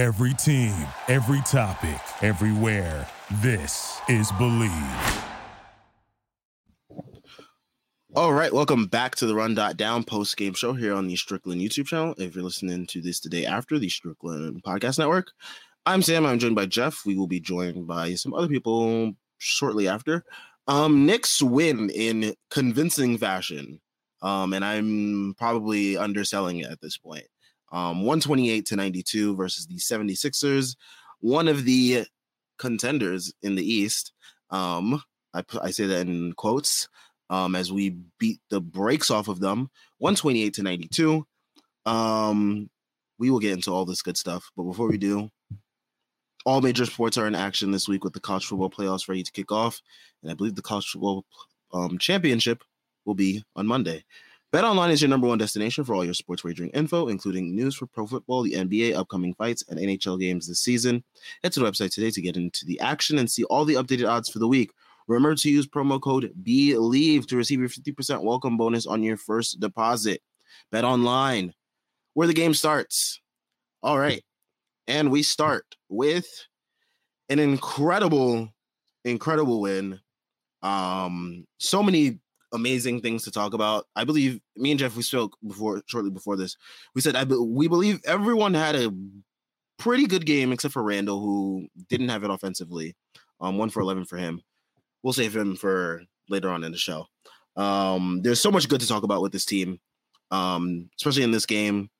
Every team, every topic, everywhere. This is Believe. All right, welcome back to the Run Dot Down post game show here on the Strickland YouTube channel. If you're listening to this today after the Strickland Podcast Network, I'm Sam. I'm joined by Geoff. We will be joined by some other people shortly after. Um, Knicks win in convincing fashion, um, and I'm probably underselling it at this point. Um, 128 to 92 versus the 76ers, one of the contenders in the East. Um, I, I say that in quotes um, as we beat the brakes off of them 128 to 92. Um, we will get into all this good stuff. But before we do, all major sports are in action this week with the college football playoffs ready to kick off. And I believe the college football um, championship will be on Monday. Bet Online is your number one destination for all your sports wagering info, including news for pro football, the NBA, upcoming fights, and NHL games this season. Head to the website today to get into the action and see all the updated odds for the week. Remember to use promo code BELIEVE to receive your 50% welcome bonus on your first deposit. Bet online, where the game starts. All right. And we start with an incredible, incredible win. Um, so many amazing things to talk about. I believe me and Geoff we spoke before shortly before this. We said I be, we believe everyone had a pretty good game except for Randle who didn't have it offensively. Um, one for eleven for him we'll save him for later on in the show. Um, there's so much good to talk about with this team, um, especially in this game.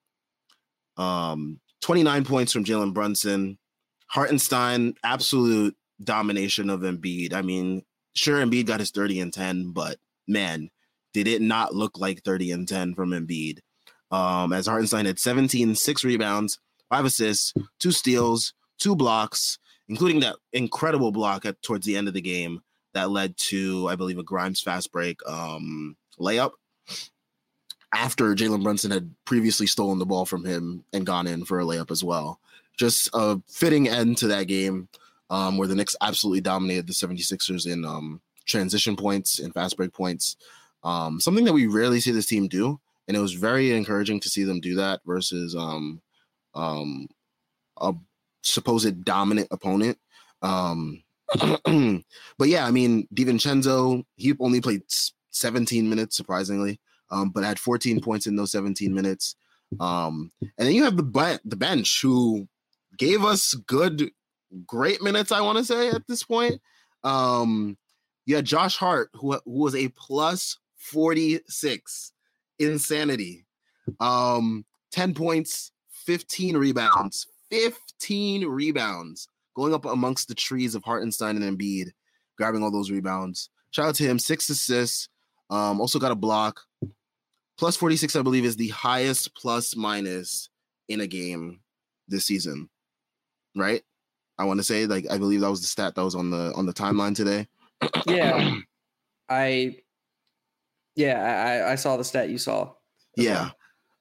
Um, 29 points from Jalen Brunson, Hartenstein, absolute domination of Embiid. I mean, sure, Embiid got his 30 and 10, but man, did it not look like 30 and 10 from Embiid? Um, as Hartenstein had 17, six rebounds, five assists, two steals, two blocks, including that incredible block at towards the end of the game that led to, I believe, a Grimes fast break um, layup after Jalen Brunson had previously stolen the ball from him and gone in for a layup as well. Just a fitting end to that game um, where the Knicks absolutely dominated the 76ers in um, transition points and fast break points. Um, something that we rarely see this team do. And it was very encouraging to see them do that versus um, um, a supposed dominant opponent. Um, but yeah, I mean, DiVincenzo, he only played 17 minutes, surprisingly, um, but had 14 points in those 17 minutes. Um, and then you have the the bench who gave us good, great minutes. I want to say at this point. Um, yeah, Josh Hart, who who was a plus 46, insanity. Um, 10 points, 15 rebounds, 15 rebounds going up amongst the trees of Hartenstein and Embiid, grabbing all those rebounds. Shout out to him, six assists. Um, also got a block. Plus 46, I believe, is the highest plus minus in a game this season. Right? I want to say, like, I believe that was the stat that was on the on the timeline today. yeah. I yeah, I, I saw the stat you saw. Yeah.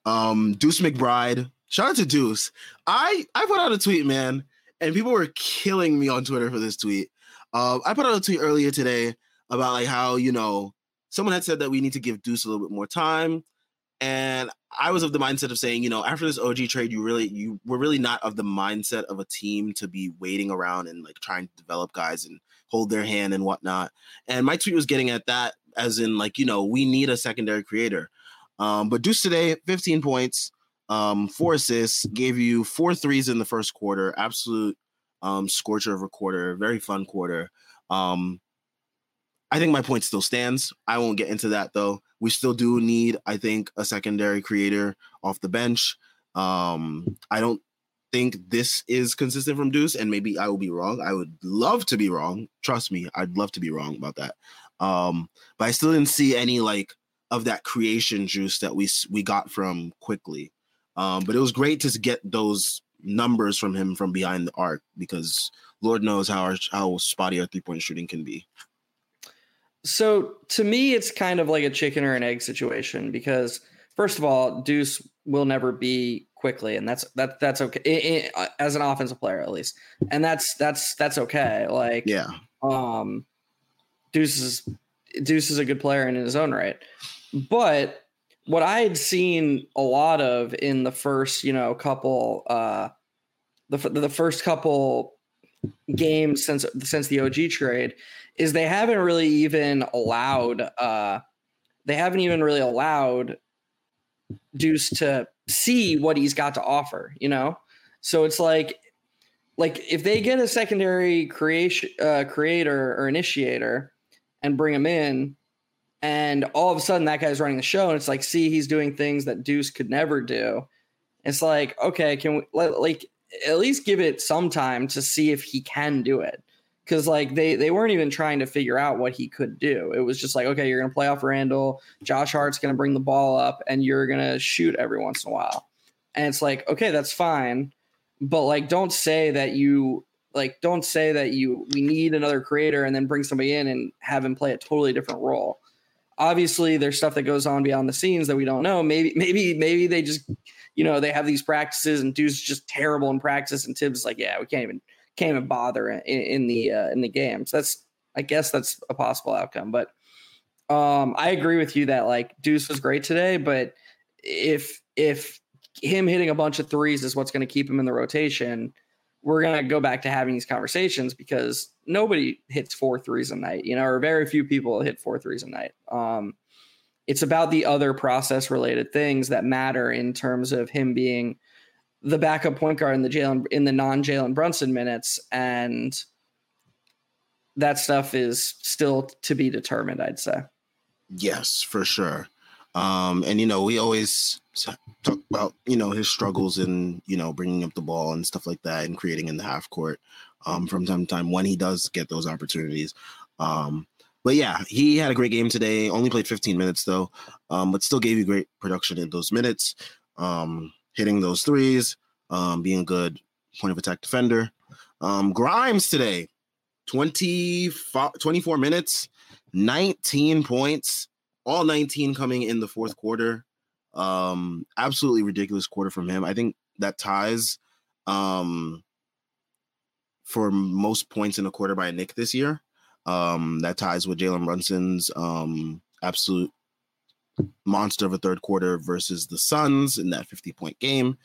Um, Deuce McBride. Shout out to Deuce. I I put out a tweet, man and people were killing me on Twitter for this tweet. Uh, I put out a tweet earlier today about like how you know someone had said that we need to give Deuce a little bit more time, and I was of the mindset of saying, you know, after this OG trade, you really you were really not of the mindset of a team to be waiting around and like trying to develop guys and hold their hand and whatnot. And my tweet was getting at that as in like you know we need a secondary creator. Um, but Deuce today, 15 points, um, four assists, gave you four threes in the first quarter. Absolute um, scorcher of a quarter. Very fun quarter. Um, I think my point still stands. I won't get into that though. We still do need, I think, a secondary creator off the bench. Um, I don't think this is consistent from Deuce, and maybe I will be wrong. I would love to be wrong. Trust me, I'd love to be wrong about that. Um, but I still didn't see any like of that creation juice that we we got from Quickley. Um, but it was great to get those numbers from him from behind the arc because Lord knows how our, how spotty our three point shooting can be. So to me, it's kind of like a chicken or an egg situation because first of all, Deuce will never be Quickley, and that's that that's okay it, it, uh, as an offensive player at least, and that's that's that's okay. Like yeah, um, Deuce is Deuce is a good player in his own right, but what I had seen a lot of in the first, you know, couple uh the the first couple games since since the OG trade is they haven't really even allowed uh they haven't even really allowed Deuce to see what he's got to offer, you know? So it's like like if they get a secondary creation uh, creator or initiator and bring him in and all of a sudden that guy's running the show and it's like see he's doing things that Deuce could never do. It's like okay, can we like at least give it some time to see if he can do it because like they they weren't even trying to figure out what he could do. It was just like, okay, you're gonna play off Randle, Josh Hart's gonna bring the ball up, and you're gonna shoot every once in a while. And it's like, okay, that's fine, but like, don't say that you like don't say that you we need another creator and then bring somebody in and have him play a totally different role. Obviously, there's stuff that goes on beyond the scenes that we don't know. Maybe maybe maybe they just you know they have these practices and dude's just terrible in practice and Thibs like, yeah, we can't even can't even bother in, in the uh, in the games. That's I guess that's a possible outcome. But um, I agree with you that like Deuce was great today, but if if him hitting a bunch of threes is what's going to keep him in the rotation, we're going to go back to having these conversations because nobody hits four threes a night, you know, or very few people hit four threes a night. Um, it's about the other process related things that matter in terms of him being the backup point guard in the Jalen in the non Jalen Brunson minutes, and that stuff is still to be determined. I'd say. Yes, for sure. Um, and you know, we always talk about you know his struggles in you know bringing up the ball and stuff like that, and creating in the half court um, from time to time when he does get those opportunities. Um, but yeah, he had a great game today. Only played 15 minutes though, um, but still gave you great production in those minutes. Um, hitting those threes, um, being a good point of attack defender. Um, Grimes today, 20, 24 minutes, 19 points, all 19 coming in the fourth quarter. Um, absolutely ridiculous quarter from him. I think that ties um, for most points in a quarter by a Nick this year. Um, that ties with Jalen Brunson's um, absolute monster of a third quarter versus the Suns in that 50 point game.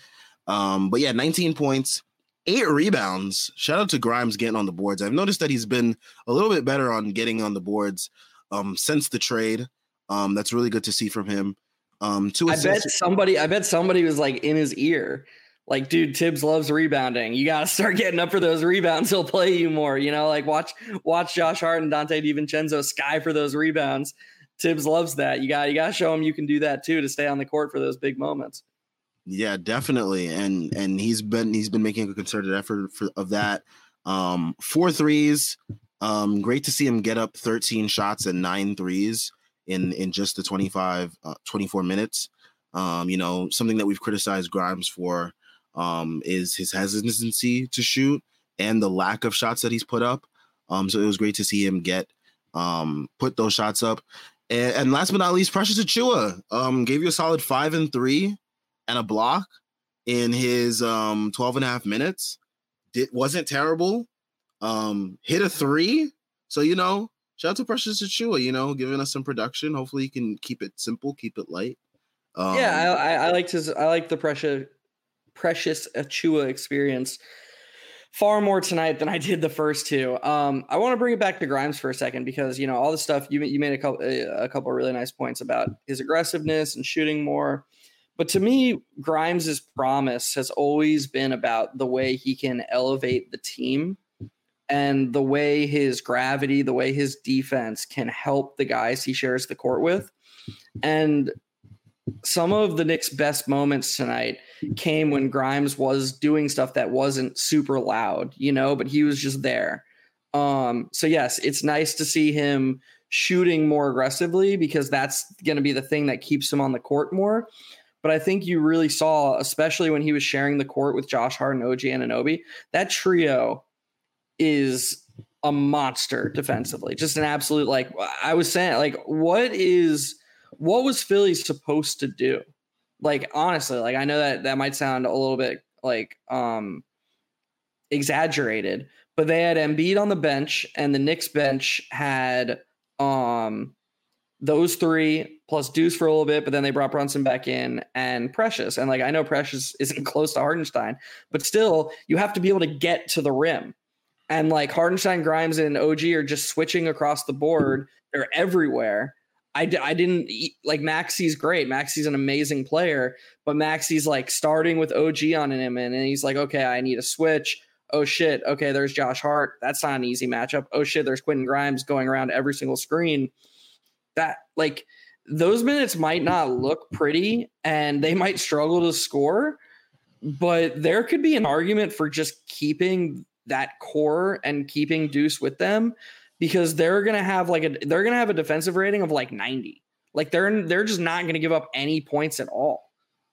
Um, but yeah, 19 points, eight rebounds. Shout out to Grimes getting on the boards. I've noticed that he's been a little bit better on getting on the boards um, since the trade. Um, that's really good to see from him. Um, two I bet somebody, I bet somebody was like in his ear, like, dude, Thibs loves rebounding. You got to start getting up for those rebounds. He'll play you more. You know, like watch, watch Josh Hart and Donte DiVincenzo sky for those rebounds. Thibs loves that. You got you got to show him you can do that too to stay on the court for those big moments. Yeah, definitely. And and he's been he's been making a concerted effort for, of that. Um, four threes. Um, great to see him get up 13 shots and nine threes in in just the 25 uh, 24 minutes. Um, you know, something that we've criticized Grimes for um, is his hesitancy to shoot and the lack of shots that he's put up. Um, so it was great to see him get um, put those shots up. And, and last but not least, Precious Achiuwa um, gave you a solid five and three and a block in his um 12 and a half minutes. It wasn't terrible. Um, hit a three. So, you know, shout out to Precious Achiuwa, you know, giving us some production. Hopefully he can keep it simple, keep it light. Um, yeah, I, I, like his I like the Precious Precious Achiuwa experience far more tonight than I did the first two. Um, I want to bring it back to Grimes for a second because you know all the stuff you you made a couple a couple really nice points about his aggressiveness and shooting more. But to me, Grimes's promise has always been about the way he can elevate the team and the way his gravity, the way his defense can help the guys he shares the court with. And some of the Knicks' best moments tonight came when Grimes was doing stuff that wasn't super loud, you know, but he was just there. Um, so yes, it's nice to see him shooting more aggressively because that's going to be the thing that keeps him on the court more. But I think you really saw, especially when he was sharing the court with Josh Hart and OG Anunoby, that trio is a monster defensively. Just an absolute like I was saying, like what is what was Philly supposed to do? Like honestly, like I know that that might sound a little bit like um exaggerated, but they had Embiid on the bench and the Knicks bench had um those three plus Deuce for a little bit, but then they brought Brunson back in and Precious. And like I know Precious isn't close to Hartenstein, but still you have to be able to get to the rim. And like Hartenstein, Grimes, and OG are just switching across the board. They're everywhere. I, I didn't like Maxey's great. Maxey's an amazing player, but Maxey's like starting with OG on him, and he's like, okay, I need a switch. Oh shit, okay, there's Josh Hart. That's not an easy matchup. Oh shit, there's Quentin Grimes going around every single screen that like those minutes might not look pretty and they might struggle to score, but there could be an argument for just keeping that core and keeping Deuce with them because they're gonna have like a they're gonna have a defensive rating of like 90. Like they're they're just not gonna give up any points at all.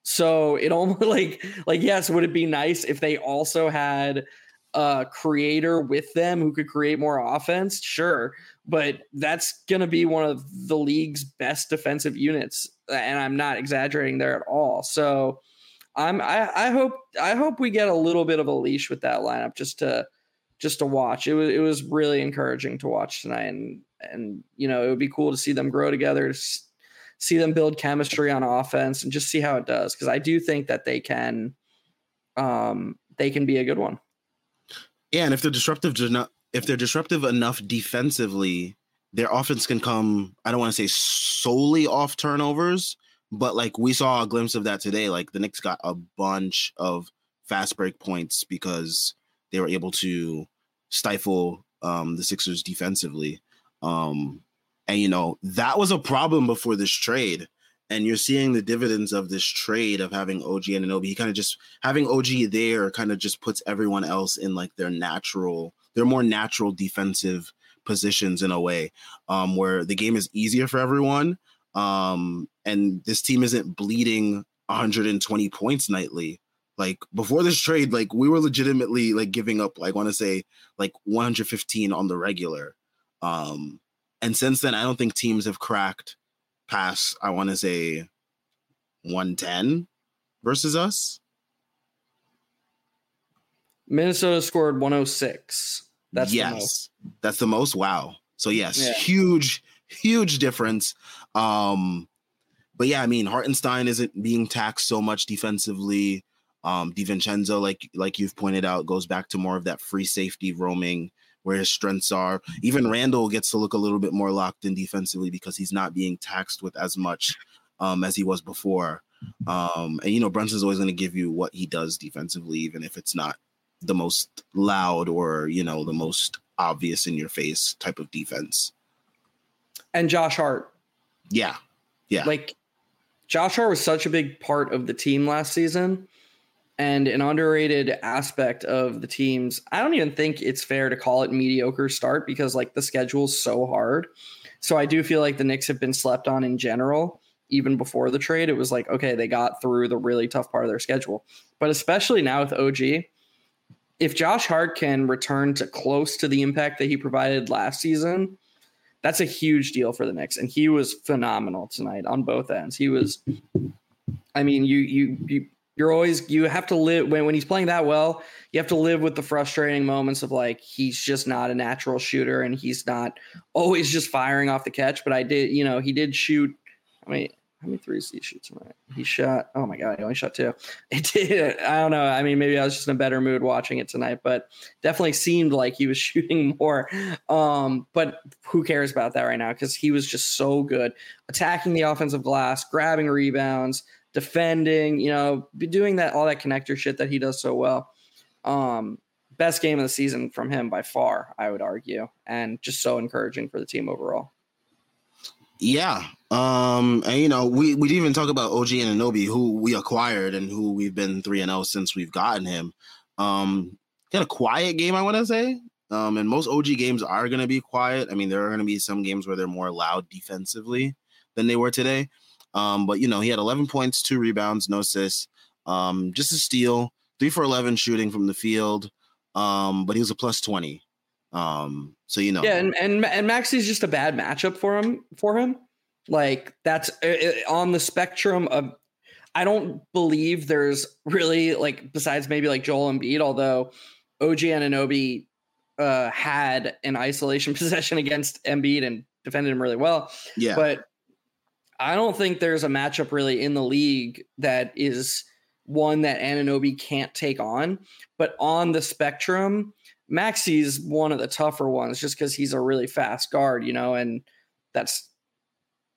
So it almost like like yes, would it be nice if they also had a creator with them who could create more offense? Sure but that's to be one of the league's best defensive units, and I'm not exaggerating there at all. So I'm I, I hope I hope we get a little bit of a leash with that lineup just to just to watch. It was it was really encouraging to watch tonight, and and you know it would be cool to see them grow together, see them build chemistry on offense, and just see how it does because I do think that they can, um, they can be a good one. Yeah, and if the disruptive if they're disruptive enough defensively, their offense can come, I don't want to say solely off turnovers, but like we saw a glimpse of that today. Like the Knicks got a bunch of fast break points because they were able to stifle um, the Sixers defensively. Um, and you know, that was a problem before this trade. And you're seeing the dividends of this trade of having OG and Anunoby. He kind of just having OG there kind of just puts everyone else in like their natural they're more natural defensive positions in a way um, where the game is easier for everyone. Um, and this team isn't bleeding 120 points nightly. Like before this trade, like we were legitimately like giving up, like, I want to say like 115 on the regular. Um, and since then, I don't think teams have cracked past, I want to say 110 versus us. Minnesota scored 106. That's yes, the that's the most. Wow. So yes, yeah. huge, huge difference. Um, but yeah, I mean, Hartenstein isn't being taxed so much defensively. Um, DiVincenzo, like like you've pointed out, goes back to more of that free safety roaming where his strengths are. Even Randle gets to look a little bit more locked in defensively because he's not being taxed with as much um, as he was before. Um, and you know, Brunson's always going to give you what he does defensively, even if it's not the most loud or you know the most obvious in your face type of defense. And Josh Hart. Yeah. Yeah. Like Josh Hart was such a big part of the team last season and an underrated aspect of the teams. I don't even think it's fair to call it mediocre start because like the schedule's so hard. So I do feel like the Knicks have been slept on in general. Even before the trade, it was like, okay, they got through the really tough part of their schedule. But especially now with OG, if Josh Hart can return to close to the impact that he provided last season, that's a huge deal for the Knicks. And he was phenomenal tonight on both ends. He was, I mean, you you you you're always you have to live when when he's playing that well. You have to live with the frustrating moments of like he's just not a natural shooter and he's not always just firing off the catch. But I did, you know, he did shoot. I mean, how many threes did he shoot tonight? He shot. Oh my god, he only shot two. It did. I don't know. I mean, maybe I was just in a better mood watching it tonight, but definitely seemed like he was shooting more. Um, but who cares about that right now? Because he was just so good, attacking the offensive glass, grabbing rebounds, defending. You know, doing that all that connector shit that he does so well. Um, best game of the season from him by far, I would argue, and just so encouraging for the team overall. Yeah. Um, and you know, we, we didn't even talk about OG Anunoby, who we acquired and who we've been 3 and 0 since we've gotten him. Um, had a quiet game, I want to say. Um, and most OG games are going to be quiet. I mean, there are going to be some games where they're more loud defensively than they were today. Um, but you know, he had 11 points, two rebounds, no assists, um, just a steal, three for 11 shooting from the field. Um, but he was a plus 20. Um, so you know, yeah, and and and Maxey's just a bad matchup for him. For him, like that's uh, uh, on the spectrum of. I don't believe there's really like besides maybe like Joel Embiid, although OG Anunoby uh, had an isolation possession against Embiid and defended him really well. Yeah, but I don't think there's a matchup really in the league that is one that Anunoby can't take on. But on the spectrum, Maxey's one of the tougher ones just because he's a really fast guard, you know, and that's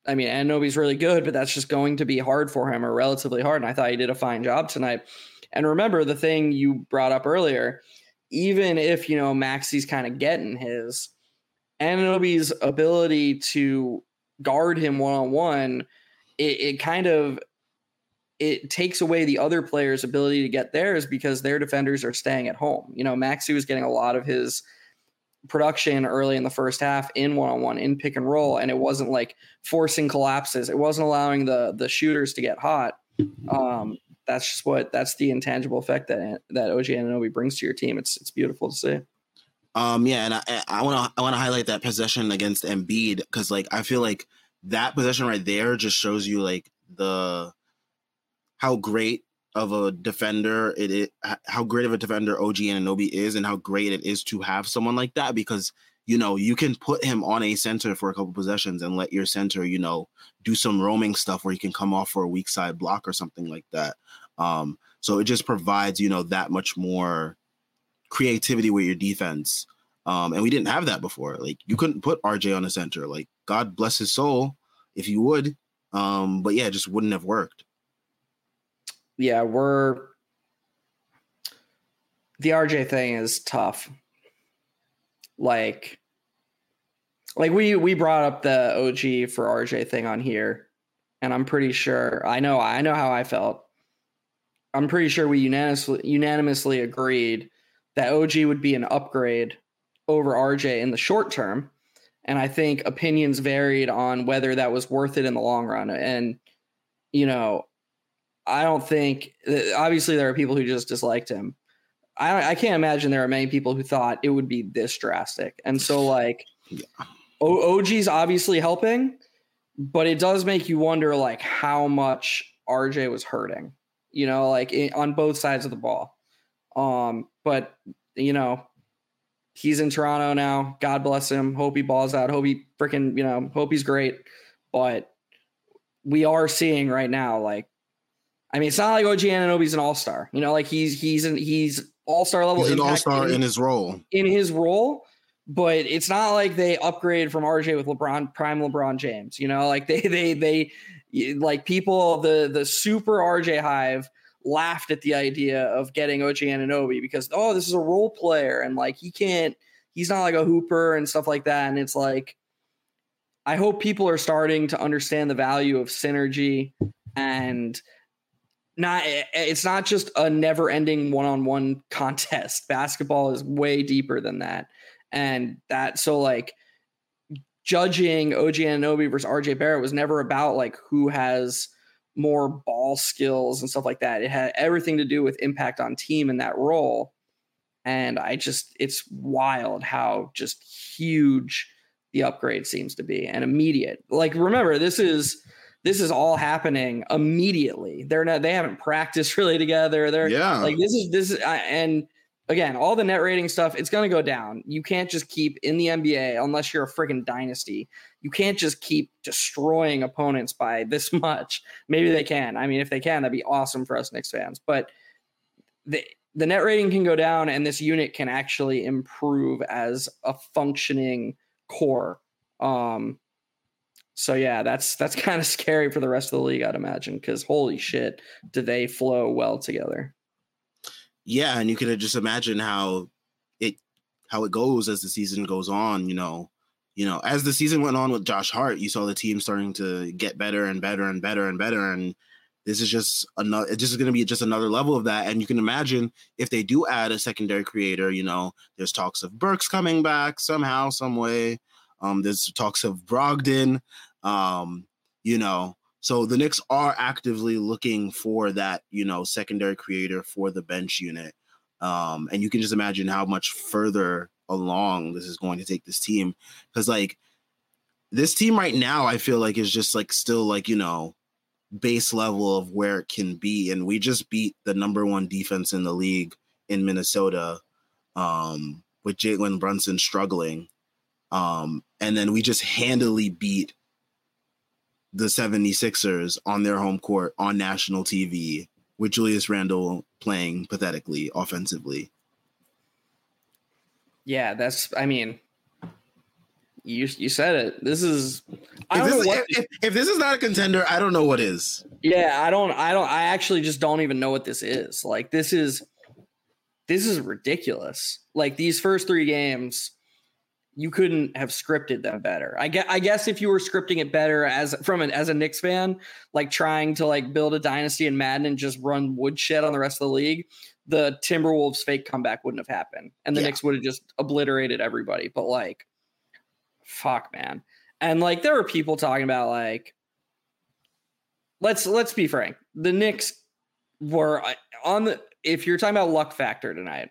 I mean, Anunoby's really good, but that's just going to be hard for him or relatively hard. And I thought he did a fine job tonight. And remember the thing you brought up earlier, even if, you know, Maxey's kind of getting his, Anunoby's ability to guard him one on one, it kind of it takes away the other player's ability to get theirs because their defenders are staying at home. You know, Maxey was getting a lot of his production early in the first half in one on one in pick and roll, and it wasn't like forcing collapses. It wasn't allowing the the shooters to get hot. Um, that's just what that's the intangible effect that that OG Anunoby brings to your team. It's it's beautiful to see. Um, yeah, and I want to I want to highlight that possession against Embiid because like I feel like that possession right there just shows you like the how great of a defender it is, how great of a defender OG Anunoby is, and how great it is to have someone like that because you know you can put him on a center for a couple possessions and let your center you know do some roaming stuff where he can come off for a weak side block or something like that. Um, so it just provides you know that much more creativity with your defense. Um, and we didn't have that before. Like you couldn't put RJ on the center. Like God bless his soul, if you would. Um, but yeah, it just wouldn't have worked yeah, we're the RJ thing is tough. Like like we we brought up the OG for RJ thing on here and I'm pretty sure I know I know how I felt. I'm pretty sure we unanimously unanimously agreed that OG would be an upgrade over RJ in the short term. And I think opinions varied on whether that was worth it in the long run. And, you know, I don't think obviously there are people who just disliked him. I I can't imagine there are many people who thought it would be this drastic. And so like yeah. OG's obviously helping, but it does make you wonder like how much RJ was hurting. You know, like on both sides of the ball. Um, but you know, he's in Toronto now. God bless him. Hope he balls out. Hope he freaking, you know, hope he's great. But we are seeing right now like I mean, it's not like OG Anunoby's an all star. You know, like he's he's an, he's all star level. He's an all star in, in his role. In his role, but it's not like they upgraded from RJ with LeBron, prime LeBron James. You know, like they they they like people the the super RJ hive laughed at the idea of getting OG Anunoby because oh this is a role player and like he can't he's not like a hooper and stuff like that. And it's like I hope people are starting to understand the value of synergy and not eh, eh, it's not just a never ending one-on-one contest. Basketball is way deeper than that. And that so like judging og Anunoby versus rj barrett was never about like who has more ball skills and stuff like that it had everything to do with impact on team in that role and i just it's wild how just huge the upgrade seems to be and immediate like remember this is this is all happening immediately. They're not, they haven't practiced really together. They're yeah. like, this is, this is, and again, all the net rating stuff, it's going to go down. You can't just keep in the NBA unless you're a freaking dynasty. You can't just keep destroying opponents by this much. Maybe they can. I mean, if they can, that'd be awesome for us Knicks fans. But the, the net rating can go down and this unit can actually improve as a functioning core. Um, so yeah, that's that's kind of scary for the rest of the league, I'd imagine, because holy shit, do they flow well together? Yeah, and you can just imagine how it how it goes as the season goes on. You know, you know, as the season went on with Josh Hart, you saw the team starting to get better and better and better and better, and this is just another. Just is going to be just another level of that. And you can imagine if they do add a secondary creator. You know, there's talks of Burks coming back somehow, some way. Um, there's talks of Brogdon. Um, you know, so the Knicks are actively looking for that, you know, secondary creator for the bench unit. Um, and you can just imagine how much further along this is going to take this team. Because like this team right now, I feel like is just like still like, you know, base level of where it can be. And we just beat the number one defense in the league in Minnesota um, with Jalen Brunson struggling. Um, and then we just handily beat the 76ers on their home court on national TV with Julius Randle playing pathetically offensively. Yeah, that's I mean you you said it. This is I If this, is, what if, if this is not a contender, I don't know what is. Yeah, I don't I don't I actually just don't even know what this is. Like this is this is ridiculous. Like these first 3 games you couldn't have scripted them better. I guess I guess if you were scripting it better as from an as a Knicks fan, like trying to like build a dynasty in Madden and just run woodshed on the rest of the league, the Timberwolves fake comeback wouldn't have happened. And the Yeah. Knicks would have just obliterated everybody. But like fuck man. And like there were people talking about like let's let's be frank. The Knicks were uh, on the if you're talking about luck factor tonight.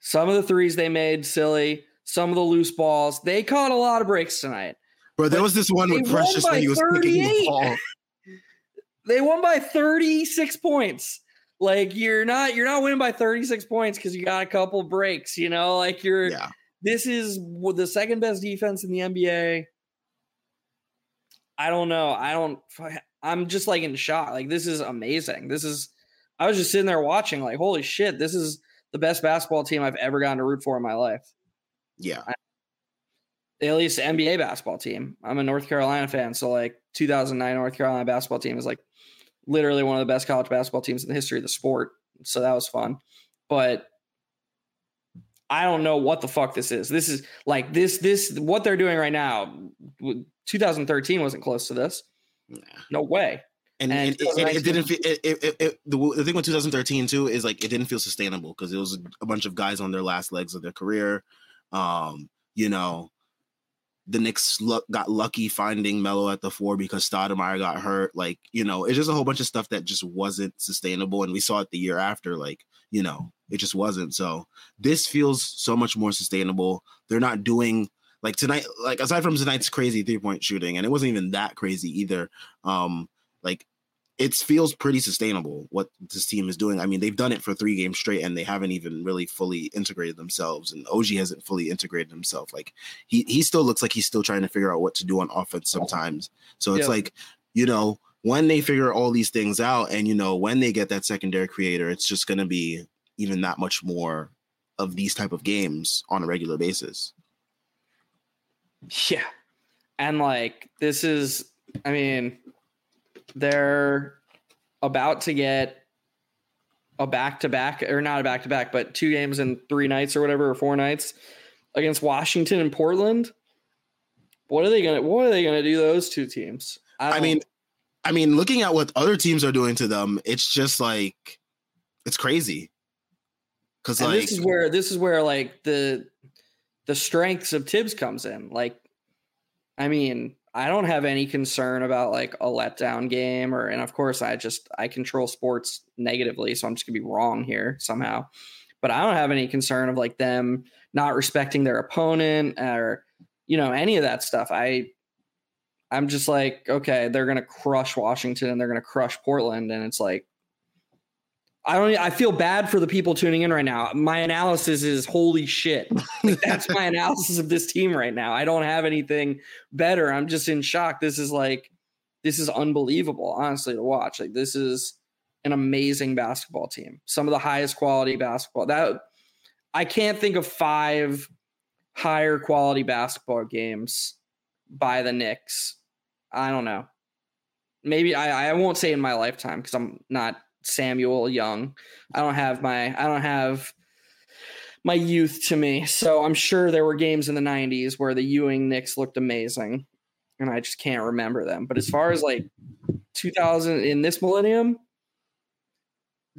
Some of the threes they made silly, some of the loose balls. They caught a lot of breaks tonight. Bro, there But was this one with Precious when he was kicking the 38. ball. They won by 36 points. Like you're not you're not winning by 36 points because you got a couple breaks, you know, like you're Yeah. this is the second best defense in the NBA. I don't know. I don't. I'm just like in shock. Like this is amazing. This is. I was just sitting there watching, like, holy shit! This is the best basketball team I've ever gotten to root for in my life. Yeah. At least NBA basketball team. I'm a North Carolina fan, so like 2009 North Carolina basketball team is like literally one of the best college basketball teams in the history of the sport. So that was fun, but I don't know what the fuck this is. This is like this this what they're doing right now. 2013 wasn't close to this. Nah. No way. And, And it, it, it didn't feel it, it, it, it- the, the thing with 2013 too is like it didn't feel sustainable because it was a bunch of guys on their last legs of their career. Um, you know, the Knicks lu- got lucky finding Melo at the four because Stoudemire got hurt. Like, you know, it's just a whole bunch of stuff that just wasn't sustainable. And we saw it the year after, like, you know, it just wasn't. So this feels so much more sustainable. They're not doing like tonight, like aside from tonight's crazy three point shooting, and it wasn't even that crazy either. Um, it feels pretty sustainable what this team is doing. I mean, they've done it for three games straight, and they haven't even really fully integrated themselves. And OG hasn't fully integrated himself. Like he he still looks like he's still trying to figure out what to do on offense sometimes. So it's Yeah. like you know when they figure all these things out, and you know when they get that secondary creator, it's just going to be even that much more of these type of games on a regular basis. Yeah. And like this is I mean they're about to get a back to back or not a back to back but two games in 3 nights or whatever or four nights against Washington and Portland. What are they to what are they to do those two teams? I don't- mean, I mean, looking at what other teams are doing to them, it's just like it's crazy. Because like this is where this is where like the the strengths of Thibs comes in. Like, I mean, I don't have any concern about like a letdown game, or and of course I just I control sports negatively, so I'm just gonna be wrong here somehow. But I don't have any concern of like them not respecting their opponent or you know any of that stuff. I I'm just like, okay, they're gonna crush Washington and they're gonna crush Portland, and it's like I don't. I feel bad for the people tuning in right now. My analysis is holy shit. Like, that's my analysis of this team right now. I don't have anything better. I'm just in shock. This is like, this is unbelievable. Honestly, to watch. Like this is an amazing basketball team. Some of the highest quality basketball. That I can't think of five higher quality basketball games by the Knicks. I don't know. Maybe I, I won't say in my lifetime because I'm not Samuel Young. I don't have my I don't have my youth to me. So I'm sure there were games in the 90s where the Ewing Knicks looked amazing and I just can't remember them. But as far as like 2000 in this millennium,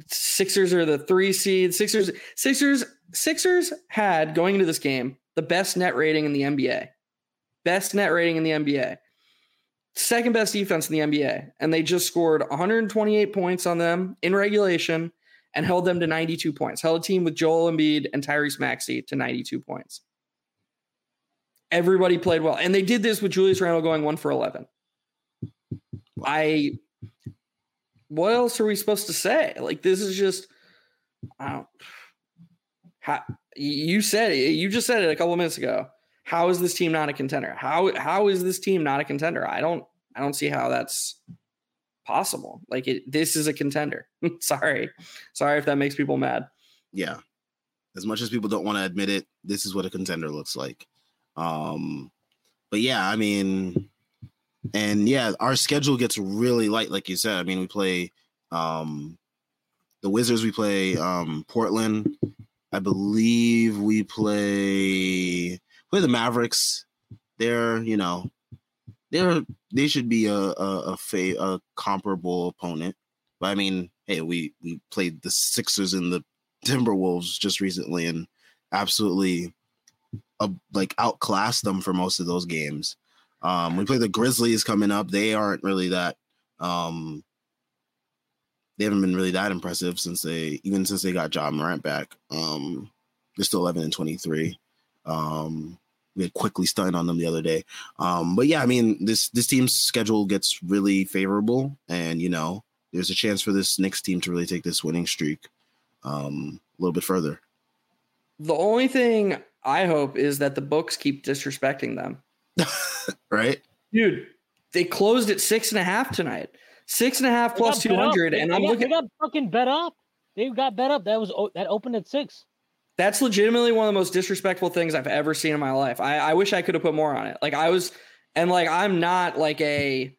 Sixers are the 3 seed. Sixers Sixers Sixers had going into this game the best net rating in the NBA. Best net rating in the NBA second best defense in the NBA, and they just scored 128 points on them in regulation and held them to 92 points. Held a team with Joel Embiid and Tyrese Maxey to 92 points. Everybody played well, and they did this with Julius Randle going one for 11. I. What else are we supposed to say? Like this is just. I don't. How, you said. You just said it a couple of minutes ago. How is this team not a contender? How how is this team not a contender? I don't I don't see how that's possible. Like it, this is a contender. Sorry, sorry if that makes people mad. Yeah, as much as people don't want to admit it, this is what a contender looks like. Um, but yeah, I mean, and yeah, our schedule gets really light, like you said. I mean, we play um the Wizards, we play um Portland. I believe we play play the Mavericks. They're, you know, they're they should be a a a, fa- a comparable opponent. But I mean, hey, we we played the Sixers and the Timberwolves just recently and absolutely uh, like outclassed them for most of those games. Um, we play the Grizzlies coming up. They aren't really that. Um, they haven't been really that impressive since they even since they got Ja Morant back. Um, they're still 11 and 23. Um, we had Quickley stunned on them the other day. Um, but yeah, I mean this this team's schedule gets really favorable, and you know there's a chance for this Knicks team to really take this winning streak um, a little bit further. The only thing I hope is that the books keep disrespecting them. right, dude? They closed at six and a half tonight. Six and a half plus two hundred, and I'm got, looking. They got fucking bet up. They got bet up. That was that opened at six. That's legitimately one of the most disrespectful things I've ever seen in my life. I, I wish I could have put more on it. Like I was, and like I'm not like a,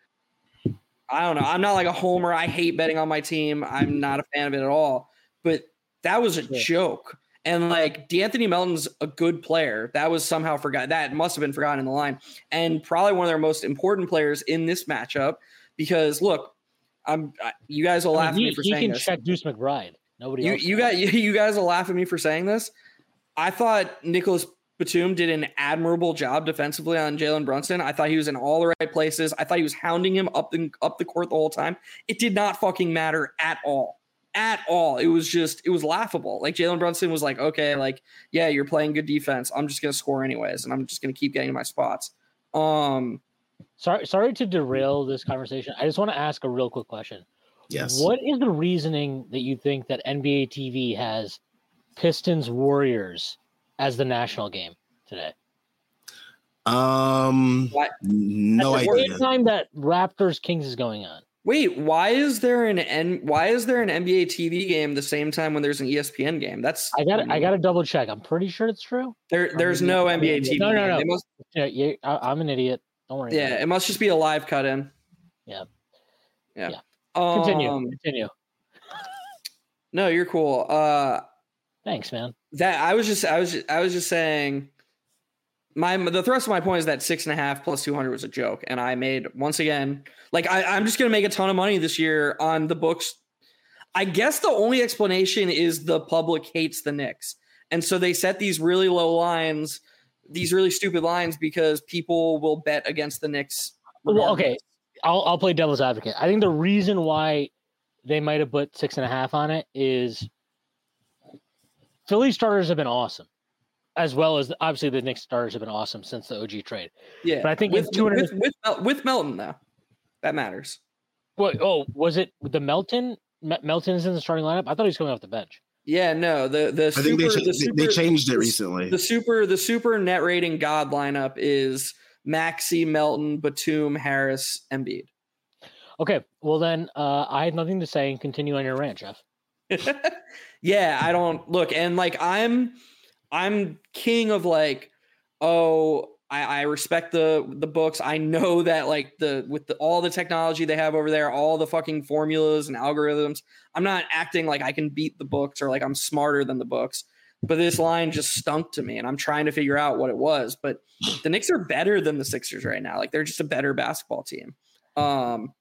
I don't know. I'm not like a homer. I hate betting on my team. I'm not a fan of it at all. But that was a yeah. joke. And like De'Anthony Melton's a good player. That was somehow forgotten. That must have been forgotten in the line. And probably one of their most important players in this matchup. Because look, I'm you guys will laugh I mean, he, at me for he saying can this. check Deuce McBride. Nobody you, else. You got you, you guys will laugh at me for saying this. I thought Nicholas Batum did an admirable job defensively on Jalen Brunson. I thought he was in all the right places. I thought he was hounding him up the up the court the whole time. It did not fucking matter at all. At all. It was just, it was laughable. Like Jalen Brunson was like, okay, like, yeah, you're playing good defense. I'm just gonna score anyways, and I'm just gonna keep getting to my spots. Um sorry, sorry to derail this conversation. I just want to ask a real quick question. Yes. What is the reasoning that you think that NBA TV has Pistons Warriors as the national game today? Um, what? no At the idea. time that Raptors Kings is going on. Wait, why is there an N? Why is there an NBA TV game the same time when there's an ESPN game? That's I got I got to double check. I'm pretty sure it's true. There, there's no NBA TV. No, no, no. Must, yeah, yeah, I, am an idiot. Don't worry. Yeah, it. it. must just be a live cut in. Yeah. Yeah. yeah. Continue. Um, Continue. No, you're cool. Uh, Thanks, man. That I was just I was just, I was just saying my the thrust of my point is that six and a half plus 200 was a joke and i made once again like I, i'm just going to make a ton of money this year on the books i guess the only explanation is the public hates the Knicks and so they set these really low lines these really stupid lines because people will bet against the Knicks well okay I'll, I'll play devil's advocate i think the reason why they might have put six and a half on it is Philly starters have been awesome, as well as obviously the Knicks starters have been awesome since the OG trade. Yeah, but I think with two hundred with, with, with Melton though, that matters. What? Oh, was it the Melton? Melton is in the starting lineup. I thought he was coming off the bench. Yeah, no, the the I super, they, the super, they changed it recently. The super the super net rating god lineup is Maxey, Melton, Batum, Harris, Embiid. Okay, well then uh, I had nothing to say and continue on your rant, Geoff. yeah, I don't look and like I'm I'm king of like, oh, I, I respect the the books. I know that like the with the, all the technology they have over there, all the fucking formulas and algorithms. I'm not acting like I can beat the books or like I'm smarter than the books. But this line just stunk to me, and I'm trying to figure out what it was. But the Knicks are better than the Sixers right now. Like they're just a better basketball team. Um,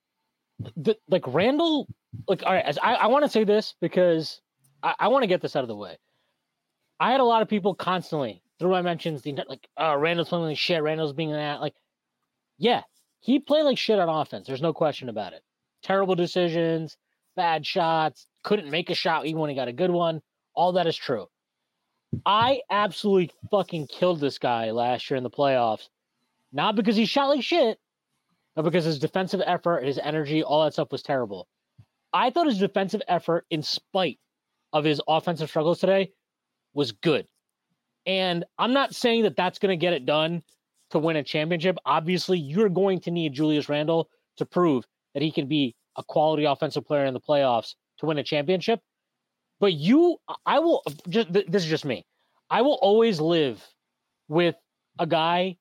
the, like Randle, like all right, I, I want to say this because I, I want to get this out of the way. I had a lot of people constantly through my mentions, the like, oh, Randle's playing like shit. Randle's being that. Like, yeah, he played like shit on offense. There's no question about it. Terrible decisions, bad shots, couldn't make a shot even when he got a good one. All that is true. I absolutely fucking killed this guy last year in the playoffs. Not because he shot like shit, but because his defensive effort, his energy, all that stuff was terrible. I thought his defensive effort, in spite of his offensive struggles today, was good. And I'm not saying that that's going to get it done to win a championship. Obviously, you're going to need Julius Randle to prove that he can be a quality offensive player in the playoffs to win a championship. But you, I will just this is just me. I will always live with a guy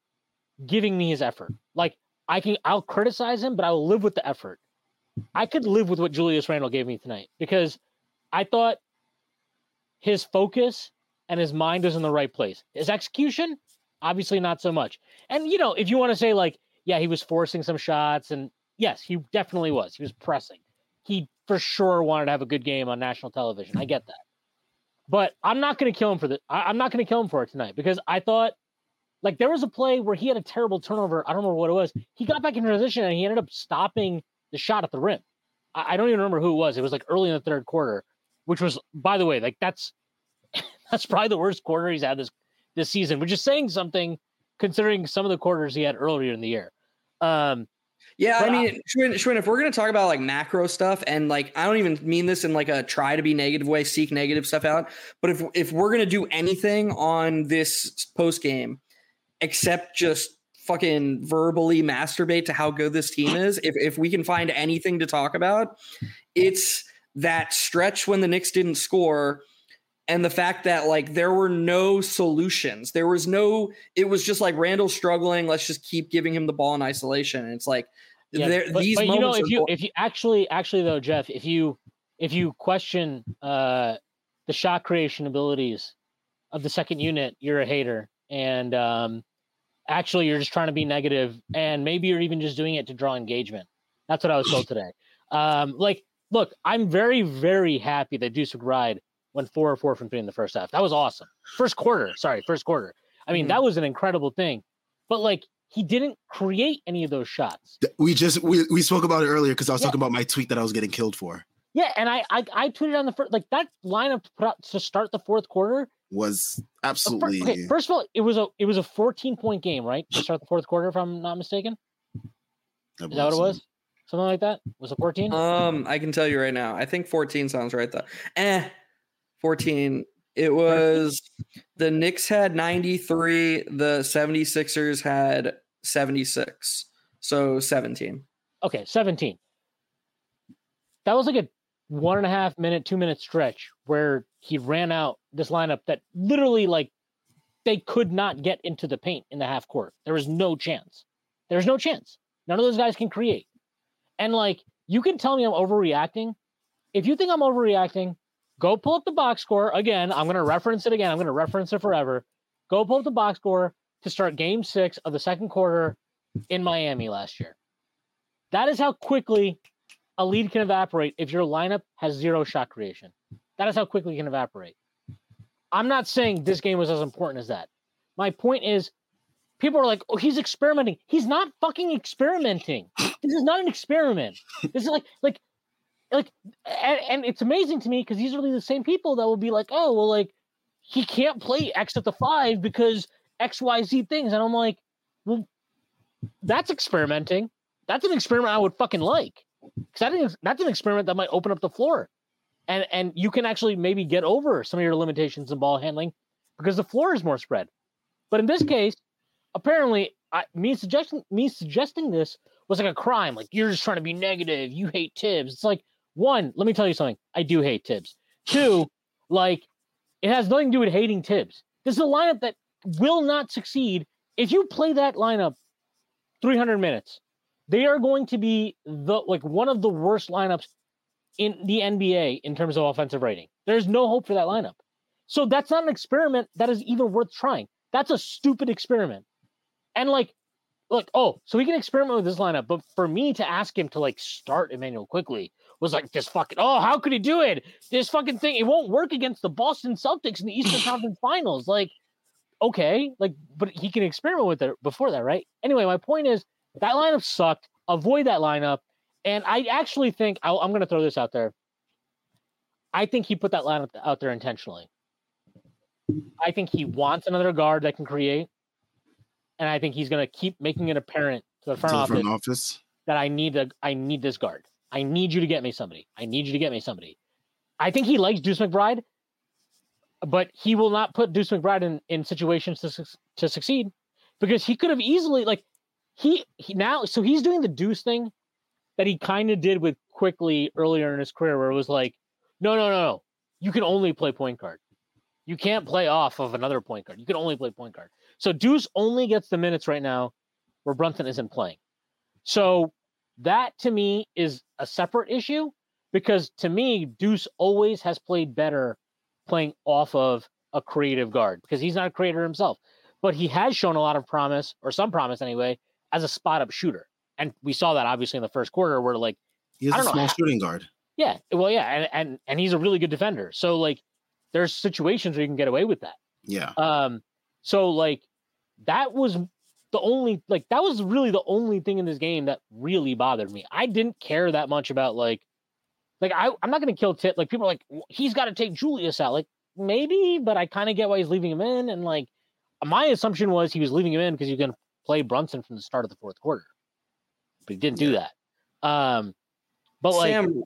giving me his effort. Like I can, I'll criticize him, but I will live with the effort. I could live with what Julius Randle gave me tonight because I thought his focus and his mind was in the right place. His execution, obviously not so much. And you know, if you want to say like, yeah, he was forcing some shots, and yes, he definitely was. He was pressing. He for sure wanted to have a good game on national television. I get that. But I'm not going to kill him for the. I, am not going to kill him for it tonight because I thought, like, there was a play where he had a terrible turnover. I don't remember what it was. He got back in position and he ended up stopping the shot at the rim. I, I don't even remember who it was. It was like early in the third quarter, which was, by the way, like that's that's probably the worst quarter he's had this this season, which is saying something considering some of the quarters he had earlier in the year. Um, yeah, I mean, Shwin, Shwin, if we're gonna talk about like macro stuff, and like I don't even mean this in like a try to be negative way, seek negative stuff out. But if if we're gonna do anything on this post game, except just fucking verbally masturbate to how good this team is, if if we can find anything to talk about, it's that stretch when the Knicks didn't score and the fact that like there were no solutions there was no it was just like randle struggling let's just keep giving him the ball in isolation and it's like yeah, there, but, these but you know if you if you actually actually though Geoff if you if you question uh the shot creation abilities of the second unit you're a hater and um actually you're just trying to be negative and maybe you're even just doing it to draw engagement that's what i was told today um like look i'm very very happy that deuce mcbride went four or four from three in the first half. That was awesome. First quarter, sorry, first quarter. I mean, mm-hmm. that was an incredible thing. But like he didn't create any of those shots. We just we, we spoke about it earlier because I was yeah. talking about my tweet that I was getting killed for. Yeah, and I, I I tweeted on the first like that lineup to put out to start the fourth quarter was absolutely. Okay, first of all, it was a it was a 14 point game, right? To start the fourth quarter, if I'm not mistaken. Is that what it was? Something like that? Was it 14? Um, I can tell you right now. I think 14 sounds right though. Eh, 14. It was the Knicks had 93, the 76ers had 76. So 17. Okay, 17. That was like a one and a half minute, two minute stretch where he ran out this lineup that literally like they could not get into the paint in the half court. There was no chance. There's no chance. None of those guys can create. And like you can tell me I'm overreacting. If you think I'm overreacting, Go pull up the box score again. I'm going to reference it again. I'm going to reference it forever. Go pull up the box score to start game six of the second quarter in Miami last year. That is how quickly a lead can evaporate if your lineup has zero shot creation. That is how quickly it can evaporate. I'm not saying this game was as important as that. My point is, people are like, oh, he's experimenting. He's not fucking experimenting. This is not an experiment. This is like, like like and, and it's amazing to me because these are really the same people that will be like oh well like he can't play x at the five because xyz things and i'm like well that's experimenting. That's an experiment i would fucking like. Because i think that's an experiment that might open up the floor. And and you can actually maybe get over some of your limitations in ball handling because the floor is more spread. But in this case apparently I, me suggesting me suggesting this was like a crime. Like you're just trying to be negative. You hate Thibs it's like one, let me tell you something. I do hate Thibs. Two, like it has nothing to do with hating Thibs. This is a lineup that will not succeed if you play that lineup 300 minutes. They are going to be the like one of the worst lineups in the NBA in terms of offensive rating. There's no hope for that lineup. So that's not an experiment that is even worth trying. That's a stupid experiment. And like look, oh, so we can experiment with this lineup, but for me to ask him to like start Immanuel Quickley was like this fucking oh, how could he do it? This fucking thing, it won't work against the Boston Celtics in the Eastern Conference Finals. Like, okay, like, but he can experiment with it before that, right? Anyway, my point is that lineup sucked. Avoid that lineup. And I actually think i am going to throw this out there. I think he put that lineup out there intentionally. I think he wants another guard that can create and I think he's going to keep making it apparent to the front, to the office, front office, that I need a I need this guard. I need you to get me somebody. I need you to get me somebody. I think he likes Deuce McBride, but he will not put Deuce McBride in, in situations to to succeed because he could have easily like he, he now so he's doing the Deuce thing that he kind of did with Quickley earlier in his career, where it was like, no, no, no, no, you can only play point guard. You can't play off of another point guard. You can only play point guard. So Deuce only gets the minutes right now where Brunson isn't playing. So that to me is a separate issue because to me, Deuce always has played better playing off of a creative guard because he's not a creator himself. But he has shown a lot of promise, or some promise anyway, as a spot up shooter. And we saw that obviously in the first quarter where like He's a don't know small shooting guard. yeah, well, yeah, and and and he's a really good defender. So like, there's situations where you can get away with that. Yeah. Um, so like, that was the only like that was really the only thing in this game that really bothered me. I didn't care that much about like, like I I'm not gonna kill Thibs. Like people are like he's got to take Julius out. Like maybe, but I kind of get why he's leaving him in. And like, my assumption was he was leaving him in because he was gonna play Brunson from the start of the fourth quarter, but he didn't do that. Um, but like. Sam,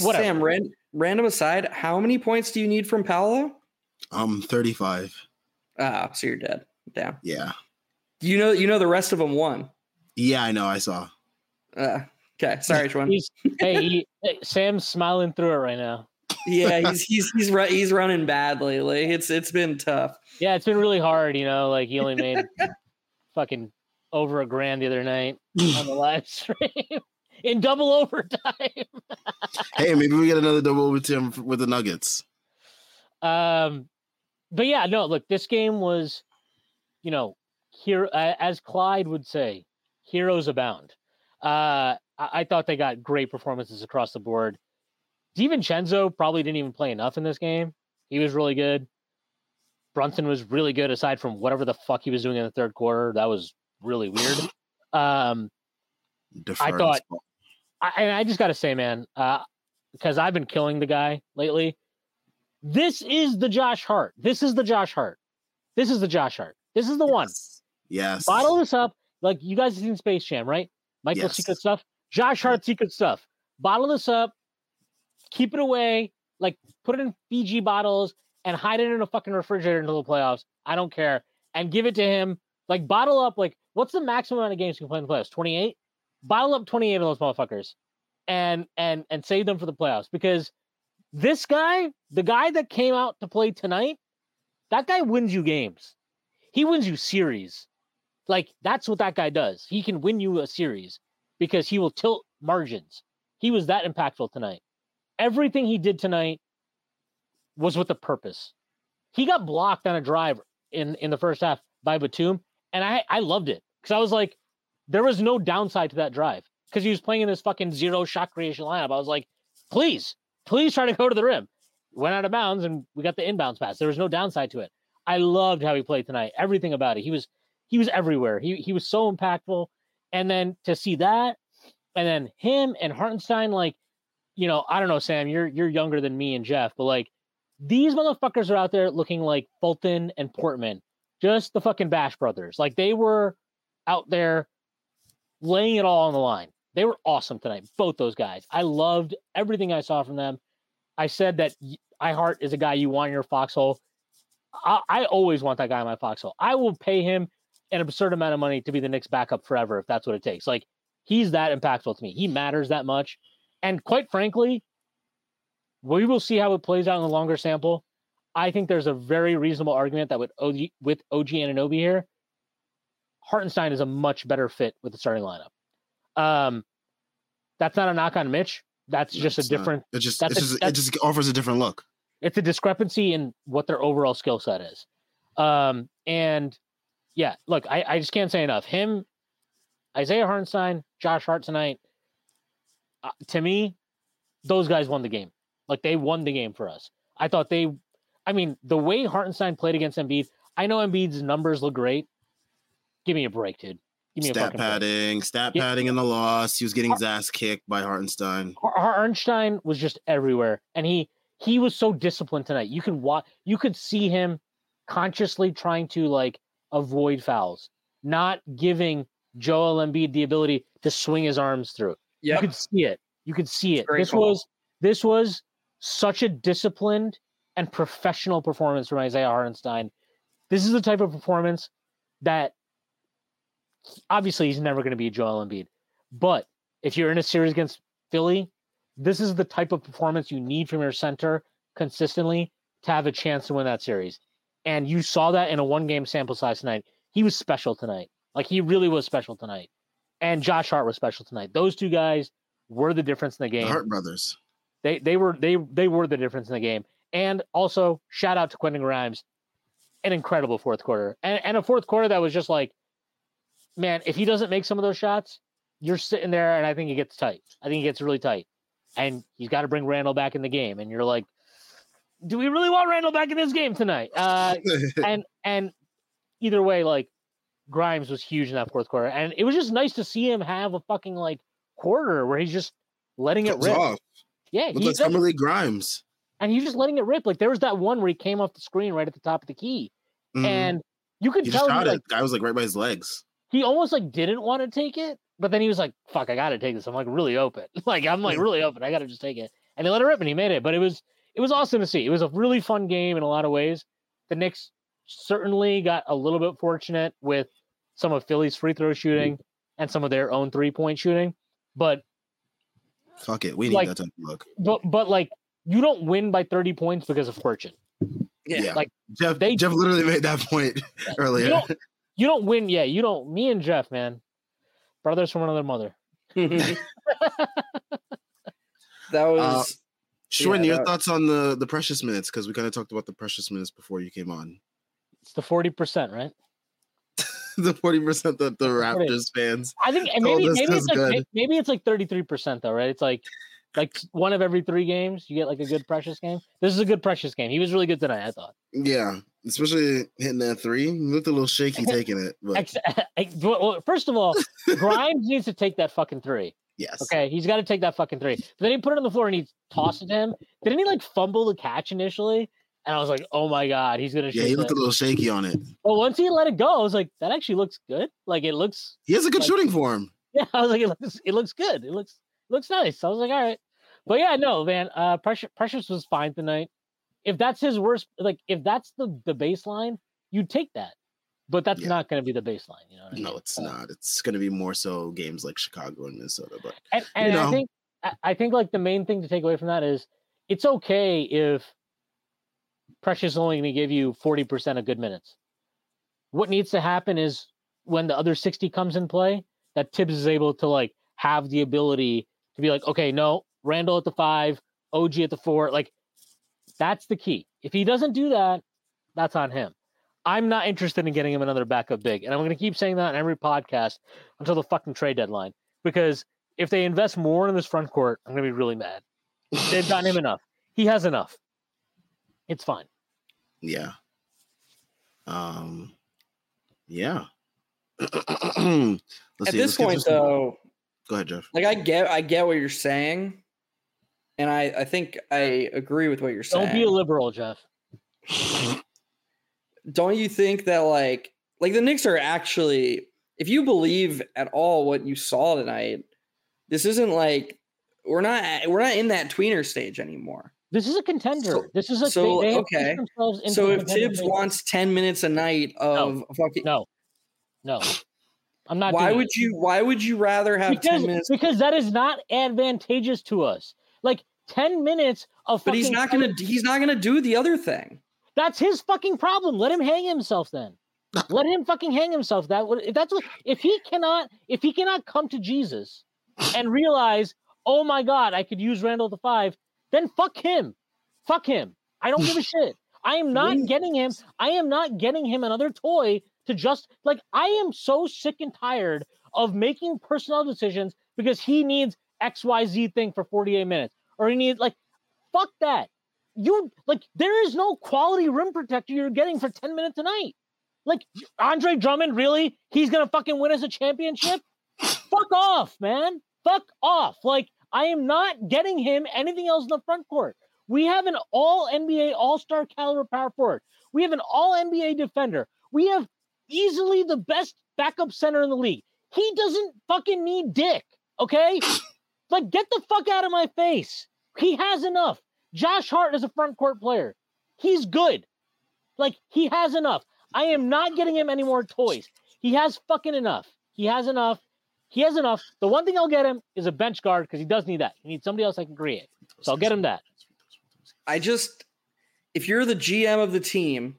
whatever. Sam, ran, random aside, how many points do you need from Paolo? Um, 35. Ah, so you're dead. Damn. Yeah. You know, you know the rest of them won. Yeah, I know. I saw. Uh, okay, sorry, Shwin. He's hey, he, hey, Sam's smiling through it right now. yeah, he's he's he's ru- he's running bad lately. It's it's been tough. Yeah, it's been really hard, you know. Like he only made fucking over a grand the other night on the live stream in double overtime. hey, maybe we get another double overtime f- with the Nuggets. Um, but yeah, no. Look, this game was, you know, here uh, as Clyde would say, heroes abound. Uh, I, I thought they got great performances across the board. DiVincenzo probably didn't even play enough in this game. He was really good. Brunson was really good, aside from whatever the fuck he was doing in the third quarter. That was really weird. Um, Deferred thought- I, and I just got to say, man, because I've been killing the guy lately. This is the Josh Hart. This is the Josh Hart. This is the Josh Hart. This is the one. Yes. Yes. Bottle this up. Like you guys have seen Space Jam, right? Michael Yes. secret stuff. Josh Hart secret stuff. Bottle this up. Keep it away. Like put it in Fiji bottles and hide it in a fucking refrigerator until the playoffs. I don't care. And give it to him. Like bottle up. Like what's the maximum amount of games you can play in the playoffs? Twenty eight. Bottle up twenty eight of those motherfuckers, and and and save them for the playoffs because this guy, the guy that came out to play tonight, that guy wins you games. He wins you series. Like that's what that guy does. He can win you a series because he will tilt margins. He was that impactful tonight. Everything he did tonight was with a purpose. He got blocked on a drive in in the first half by Batum, and I I loved it because I was like, there was no downside to that drive because he was playing in this fucking zero shot creation lineup. I was like, please, please try to go to the rim. Went out of bounds and we got the inbounds pass. There was no downside to it. I loved how he played tonight. Everything about it. He was he was everywhere. He he was so impactful. And then to see that, and then him and Hartenstein, like, you know, I don't know, Sam, you're you're younger than me and Geoff, but like these motherfuckers are out there looking like Fulton and Portman, just the fucking Bash brothers. Like they were out there laying it all on the line. They were awesome tonight, both those guys. I loved everything I saw from them. I said that I Heart is a guy you want in your foxhole. I, I always want that guy in my foxhole. I will pay him an absurd amount of money to be the Knicks backup forever if that's what it takes. Like he's that impactful to me. He matters that much. And quite frankly, we will see how it plays out in the longer sample. I think there's a very reasonable argument that with OG, with OG Anunoby here, Hartenstein is a much better fit with the starting lineup. Um, that's not a knock on Mitch. That's just a It's not. different. It just, that's a- just it just offers a different look. It's a discrepancy in what their overall skill set is. Um, and yeah, look, I, I just can't say enough. Him, Isaiah Hartenstein, Josh Hart tonight. Uh, to me, those guys won the game. Like they won the game for us. I thought they, I mean, the way Hartenstein played against Embiid. I know Embiid's numbers look great. Give me a break, dude. Give me a Stat fucking break. padding, stat Yeah. padding in the loss. He was getting his ass kicked by Hartenstein. Har- Hartenstein was just everywhere, and he he was so disciplined tonight. You could watch, you could see him consciously trying to like avoid fouls, not giving Joel Embiid the ability to swing his arms through. Yeah, You could see it. You could see it. This call. was this was such a disciplined and professional performance from Isaiah Hartenstein. This is the type of performance that obviously he's never going to be Joel Embiid, but if you're in a series against Philly, this is the type of performance you need from your center consistently to have a chance to win that series. And you saw that in a one game sample size tonight. He was special tonight. Like he really was special tonight. And Josh Hart was special tonight. Those two guys were the difference in the game. The Hart brothers. They they were they they were the difference in the game. And also shout out to Quentin Grimes, an incredible fourth quarter, and and a fourth quarter that was just like, man, if he doesn't make some of those shots, you're sitting there, and I think it gets tight. I think it gets really tight, and he's got to bring Randle back in the game, and you're like, do we really want Randle back in this game tonight? Uh, and and either way, like Grimes was huge in that fourth quarter, and it was just nice to see him have a fucking like quarter where he's just letting it rip. off. Yeah, Look he like Summer League Grimes. and he's just letting it rip. Like there was that one where he came off the screen right at the top of the key, Mhm. and you could he just tell he, shot like, it. Guy was like right by his legs. He almost like didn't want to take it, but then he was like, "Fuck, I gotta take this." I'm like really open, like I'm like really open. I gotta just take it, and he let it rip, and he made it. But it was it was awesome to see. It was a really fun game in a lot of ways. The Knicks certainly got a little bit fortunate with some of Philly's free throw mm-hmm. shooting and some of their own three point shooting, but Fuck it. We need Like- that of look. but but like you don't win by 30 points because of fortune. Yeah. like, Geoff they- Geoff literally made that point earlier. You don't you don't win. yet. you don't. Me and Geoff, man, brothers from another mother. that was Shorten Yeah, your that- thoughts on the the precious minutes because we kind of talked about the precious minutes before you came on. It's the 40 percent, right? the forty percent that the Raptors fans. I think and maybe this maybe it's like maybe it's like 33 percent though, right? It's like like one of every three games you get like a good precious game. This is a good precious game. He was really good tonight. I thought. Yeah, especially hitting that three. He looked a little shaky taking it, but well, first of all, Grimes needs to take that fucking three. yes. Okay, he's got to take that fucking three. But then he put it on the floor and he tossed it to him. Didn't he like fumble the catch initially? And I was like, oh my god, he's gonna Yeah, he looked that. a little shaky on it. But once he let it go, I was like, that actually looks good. Like it looks, He has a good Like- shooting form. yeah. I was like, it looks, it looks good. It looks, looks nice. I was like, all right. But yeah, no, man. Uh, pressure, Precious was fine tonight. If that's his worst, like if that's the the baseline, you'd take that. But that's Yeah. not going to be the baseline. You know? What I mean? No, it's Uh, not. It's going to be more so games like Chicago and Minnesota. But And, and know. I think I- I think like the main thing to take away from that is it's okay if Precious is only going to give you 40% of good minutes. What needs to happen is when the other 60 comes in play, that Thibs is able to like have the ability to be like, okay, no, Randle at the five, OG at the four. Like that's the key. If he doesn't do that, that's on him. I'm not interested in getting him another backup big. And I'm going to keep saying that in every podcast until the fucking trade deadline because if they invest more in this front court, I'm gonna be really mad. They've gotten him enough. He has enough. It's fine. yeah. Um. Yeah. Let's at see, this let's point though. Go ahead, Geoff. Like I get, I get what you're saying, and I, I think I agree with what you're saying. Don't be a liberal, Geoff. don't you think that like like the Knicks are actually if you believe at all what you saw tonight, this isn't like we're not we're not in that tweener stage anymore. This is a contender. So- this is a so, they, they have okay. themselves into So if Thibs wants 10 minutes a night of fucking no, no, I'm not. why doing would it. you why would you rather have 10 Because minutes because that is not advantageous to us. Like ten minutes of. but he's not going to he's not going to do the other thing. That's his fucking problem. Let him hang himself then. Let him fucking hang himself. That would if that's what if he cannot if he cannot come to Jesus and realize, oh my God, I could use Randle the five, then fuck him. Fuck him. I don't give a shit. I am Wouldn't- getting him. I am not getting him another toy to just like I am so sick and tired of making personnel decisions because he needs XYZ thing for 48 minutes. Or he needs like fuck that you like there is no quality rim protector you're getting for 10 minutes a night. Like Andre Drummond, really? He's gonna fucking win us a championship? Fuck off, man. Fuck off. Like I am not getting him anything else in the front court. We have an all NBA all-star caliber power forward. We have an all NBA defender. We have easily the best backup center in the league. He doesn't fucking need dick. Okay? like get the fuck out of my face. He has enough. Josh Hart is a front court player. He's good. Like he has enough. I am not getting him any more toys. He has fucking enough. He has enough. He has enough. The one thing I'll get him is a bench guard because he does need that. He needs somebody else I can create. So I'll get him that. I just, if you're the GM of the team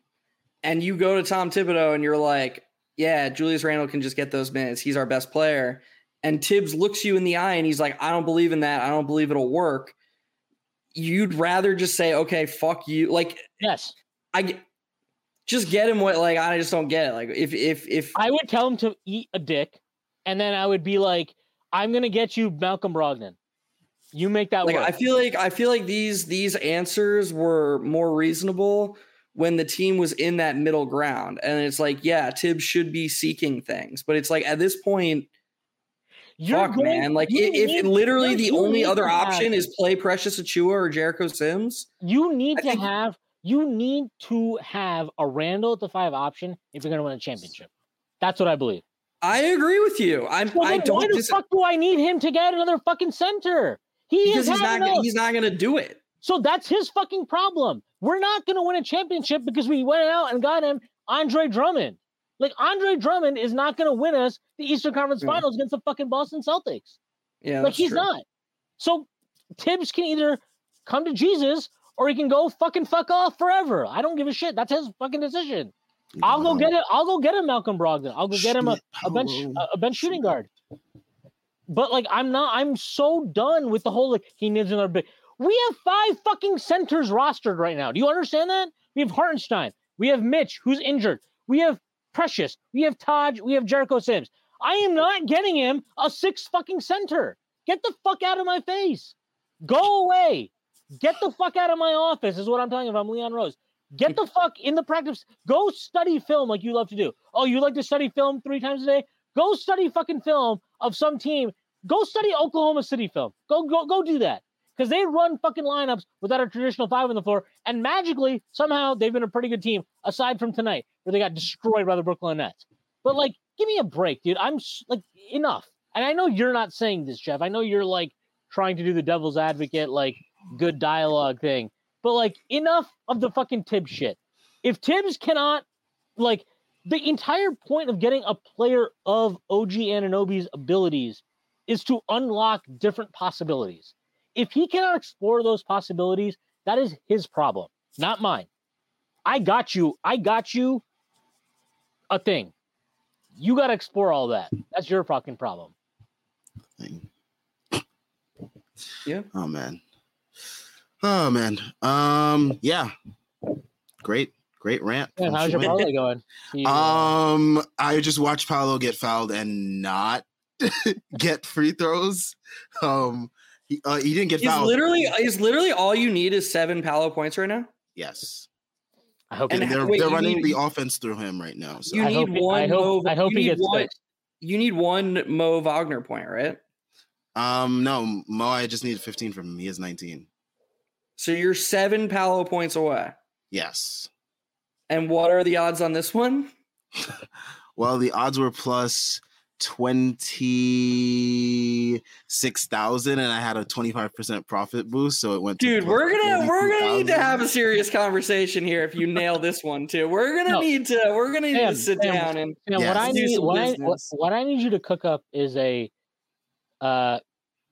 and you go to Tom Thibodeau and you're like, yeah, Julius Randle can just get those minutes. He's our best player. And Thibs looks you in the eye and he's like, I don't believe in that. I don't believe it'll work. You'd rather just say, okay, fuck you. Like, Yes. I just get him what, like, I just don't get it. Like, if, if, if, I would tell him to eat a dick, and then I would be like, I'm gonna get you Malcolm Brogdon. You make that like work. I feel like I feel like these these answers were more reasonable when the team was in that middle ground. And it's like, yeah, Thibs should be seeking things, but it's like at this point, You're fuck, going- man. Like you i- if, literally the only other option is play Precious Achiuwa or Jericho Sims, You need I to think- have you need to have a Randle at the five option if you're going to win a championship. That's what I believe. I agree with you. I'm Well, I don't why the dis- fuck do I need him to get another fucking center? He because is he's not enough. he's not gonna do it. So that's his fucking problem. We're not going to win a championship because we went out and got him Andre Drummond. Like Andre Drummond is not going to win us the Eastern Conference Yeah. Finals against the fucking Boston Celtics. Yeah, like he's true. not. So Thibs can either come to Jesus or he can go fucking fuck off forever. I don't give a shit. That's his fucking decision. I'll go get it. I'll go get him Malcolm Brogdon. I'll go get him a, a bench a, a bench shooting guard. But like I'm not I'm so done with the whole like he needs another big. We have five fucking centers rostered right now. Do you understand that? We have Hartenstein. We have Mitch, who's injured. We have Precious. We have Taj. We have Jericho Sims. I am not getting him a six fucking center. Get the fuck out of my face. Go away. Get the fuck out of my office, is what I'm telling you if I'm Leon Rose. Get the fuck in the practice. Go study film like you love to do. Oh, you like to study film three times a day? Go study fucking film of some team. Go study Oklahoma City film. Go go go do that. Because they run fucking lineups without a traditional five on the floor, and magically somehow they've been a pretty good team aside from tonight where they got destroyed by the Brooklyn Nets. But like, give me a break, dude. I'm like enough. And I know you're not saying this, Geoff. I know you're like trying to do the devil's advocate, like good dialogue thing. But like, enough of the fucking Thibs shit. If Thibs cannot, like, the entire point of getting a player of OG Anunoby's abilities is to unlock different possibilities. If he cannot explore those possibilities, that is his problem, not mine. I got you. I got you a thing. You got to explore all that. That's your fucking problem. thing. Yeah. Oh man. Oh man. Um. Yeah. Great. Great rant. Man, from how's your Shway. parlay going? You, uh, Um. I just watched Paolo get fouled and not get free throws. Um. He, uh, he didn't get Is fouled. literally is literally all you need is seven Paolo points right now. yes. I hope and And he- they're wait, they're running need- the offense through him right now. So You I need hope one. I hope- Mo, I hope he gets one, fixed. You need one Mo Wagner point, right? um no Mo, I just need 15 from him. He has 19. So you're seven Paolo points away. Yes. And what are the odds on this one? Well, the odds were plus 26,000 and I had a 25% profit boost. So it went Dude, plus we're gonna we're gonna need to have a serious conversation here if you nail this one too. We're gonna No. need to we're gonna need Sam, to sit Sam, down and You know, Yes. what I Do need, some what I, what, business. what I need you to cook up is a uh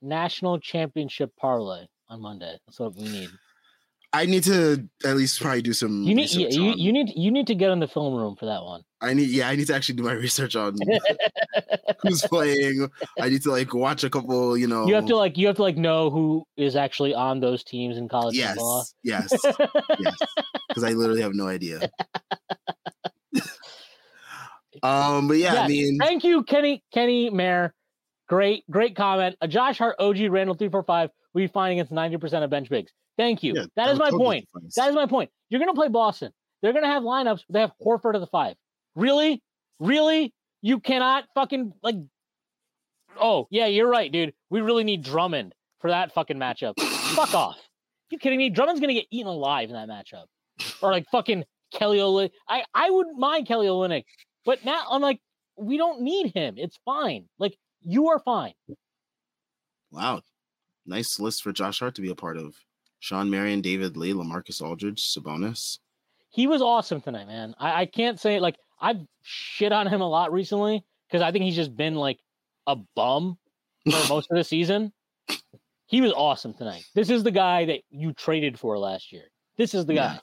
national championship parlay on Monday. That's what we need. I need to at least probably do some You need, yeah, you, on- you need, you need to get in the film room for that one. I need yeah, I need to actually do my research on who's playing. I need to like watch a couple, you know. You have to like, you have to like know who is actually on those teams in college Yes. football. Yes. yes. Because I literally have no idea. um, but yeah, I mean Thank you, Kenny, Kenny Mayer. Great, great comment. A Josh Hart, OG Randle three four five. We find against ninety percent of bench bigs. Thank you. yeah, that is my totally point. suffice. That is my point. You're going to play Boston. They're going to have lineups. They have Horford at the five. Really, really, you cannot fucking like. Oh yeah, you're right, dude. We really need Drummond for that fucking matchup. Fuck off. You kidding me? Drummond's going to get eaten alive in that matchup, or like fucking Kelly Olynyk. I I wouldn't mind Kelly Olynyk, but now I'm like, we don't need him. It's fine. Like you are fine. Wow. Nice list for Josh Hart to be a part of. Shawn Marion, David Lee, Lamarcus Aldridge, Sabonis. he was awesome tonight, man. I, I can't say like I've shit on him a lot recently because I think he's just been like a bum for most of the season, he was awesome tonight. This is the guy that you traded for last year. This is the guy. Yeah.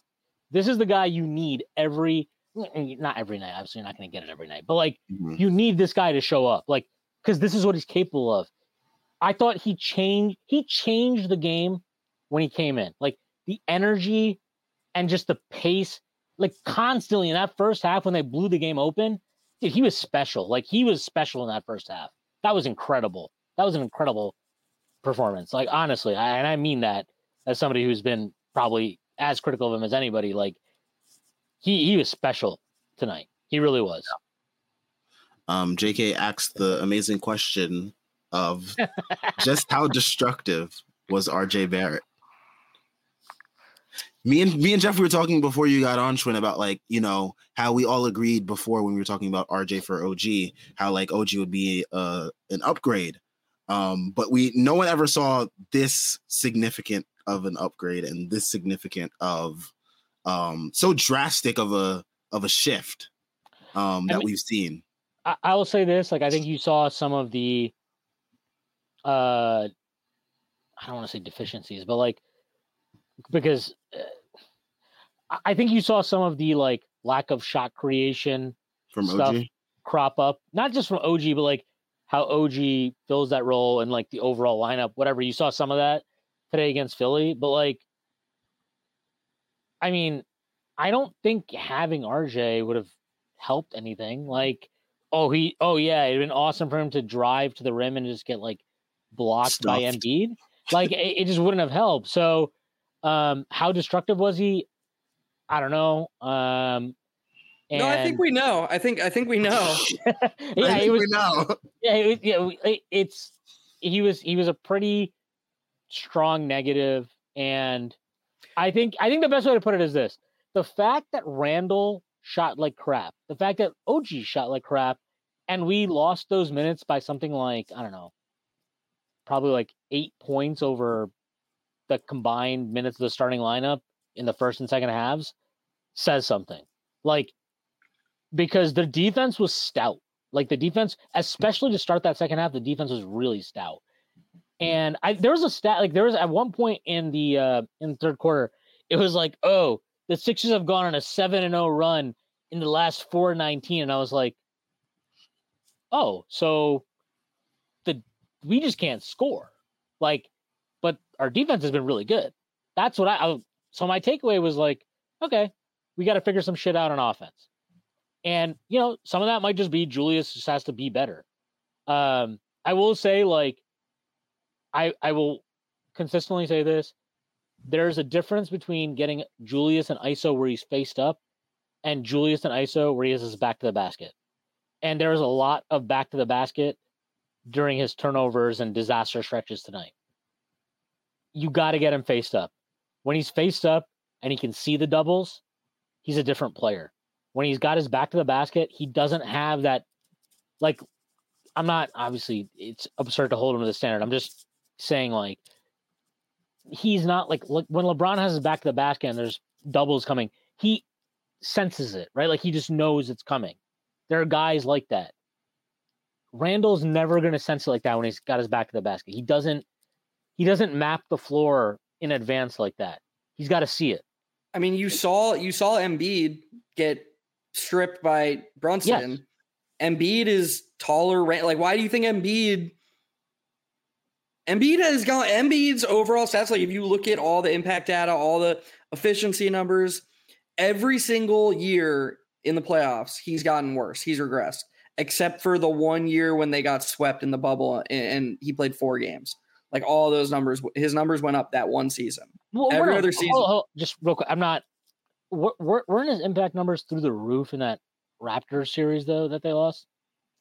This is the guy you need every not every night. Obviously, you're not going to get it every night, but like Mhm. you need this guy to show up, like because this is what he's capable of. I thought he changed. He changed the game when he came in, like the energy and just the pace, like constantly in that first half when they blew the game open. Dude, he was special. Like he was special in that first half. That was incredible. That was an incredible performance. Like honestly, I, and I mean that as somebody who's been probably as critical of him as anybody. Like he he was special tonight. He really was. Um, JK asked the amazing question of just how destructive was RJ Barrett? Me and me and Geoff we were talking before you got on Shwin about like you know how we all agreed before when we were talking about RJ for OG how like OG would be uh an upgrade, um but we no one ever saw this significant of an upgrade and this significant of um so drastic of a of a shift um I that mean- we've seen. I, I will say this: like I think you saw some of the, uh, I don't want to say deficiencies, but like because uh, I- I think you saw some of the like lack of shot creation from stuff OG. crop up, not just from OG, but like how OG fills that role and like the overall lineup, whatever. You saw some of that today against Philly, but like, I mean, I don't think having RJ would have helped anything. Like, oh, he, oh yeah, it'd been awesome for him to drive to the rim and just get like blocked by Stuffed. Embiid. Like, it, it just wouldn't have helped. So, um, how destructive was he? I don't know. Um, No, I think we know. I think I think we know. yeah, I it was we know. yeah, it, yeah, it, it's he was he was a pretty strong negative, and I think I think the best way to put it is this: the fact that Randle shot like crap, the fact that OG shot like crap, and we lost those minutes by something like I don't know, probably like eight points over the combined minutes of the starting lineup in the first and second halves, says something. Like because the defense was stout. Like the defense, especially to start that second half, the defense was really stout. And I there was a stat like there was at one point in the uh in the third quarter, it was like, oh, the Sixers have gone on a seven and zero run in the last four nineteen, and I was like, oh, so we just can't score, like, but our defense has been really good. That's what I, I so my takeaway was like, okay, we got to figure some shit out on offense. And you know, some of that might just be Julius just has to be better. Um, I will say, like, I I will consistently say this: there's a difference between getting Julius and ISO where he's faced up, and Julius and ISO where he has his back to the basket. And there's a lot of back to the basket during his turnovers and disaster stretches tonight. You got to get him faced up. When he's faced up and he can see the doubles, he's a different player when he's got his back to the basket, he doesn't have that. Like, I'm not obviously it's absurd to hold him to the standard. I'm just saying like he's not like look when LeBron has his back to the basket and there's doubles coming, he senses it right. Like he just knows it's coming. There are guys like that. Randle's never going to sense it like that when he's got his back to the basket. He doesn't. He doesn't map the floor in advance like that. He's got to see it. I mean, you saw you saw Embiid get stripped by Brunson. Embiid is taller. Like, why do you think Embiid? Embiid has gone. Embiid's overall stats. Like, if you look at all the impact data, all the efficiency numbers, every single year in the playoffs, he's gotten worse. He's regressed, except for the one year when they got swept in the bubble and, he played four games. Like all those numbers, his numbers went up that one season. Well, Every other season- hold- just real quick. I'm not. We're, we're, weren't his impact numbers through the roof in that Raptors series though that they lost?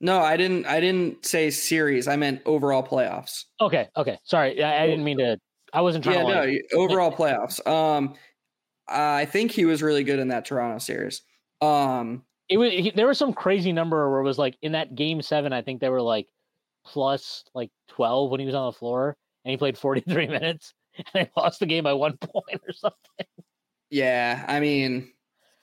No, I didn't. I didn't say series. I meant overall playoffs. Okay, okay. Sorry, I, I didn't mean to. I wasn't trying Yeah, to. no, overall playoffs. Um, I think he was really good in that Toronto series. Um, it was he, there was some crazy number where it was like in that game seven. I think they were like plus like twelve when he was on the floor, and he played forty three minutes, and they lost the game by one point or something. yeah, I mean,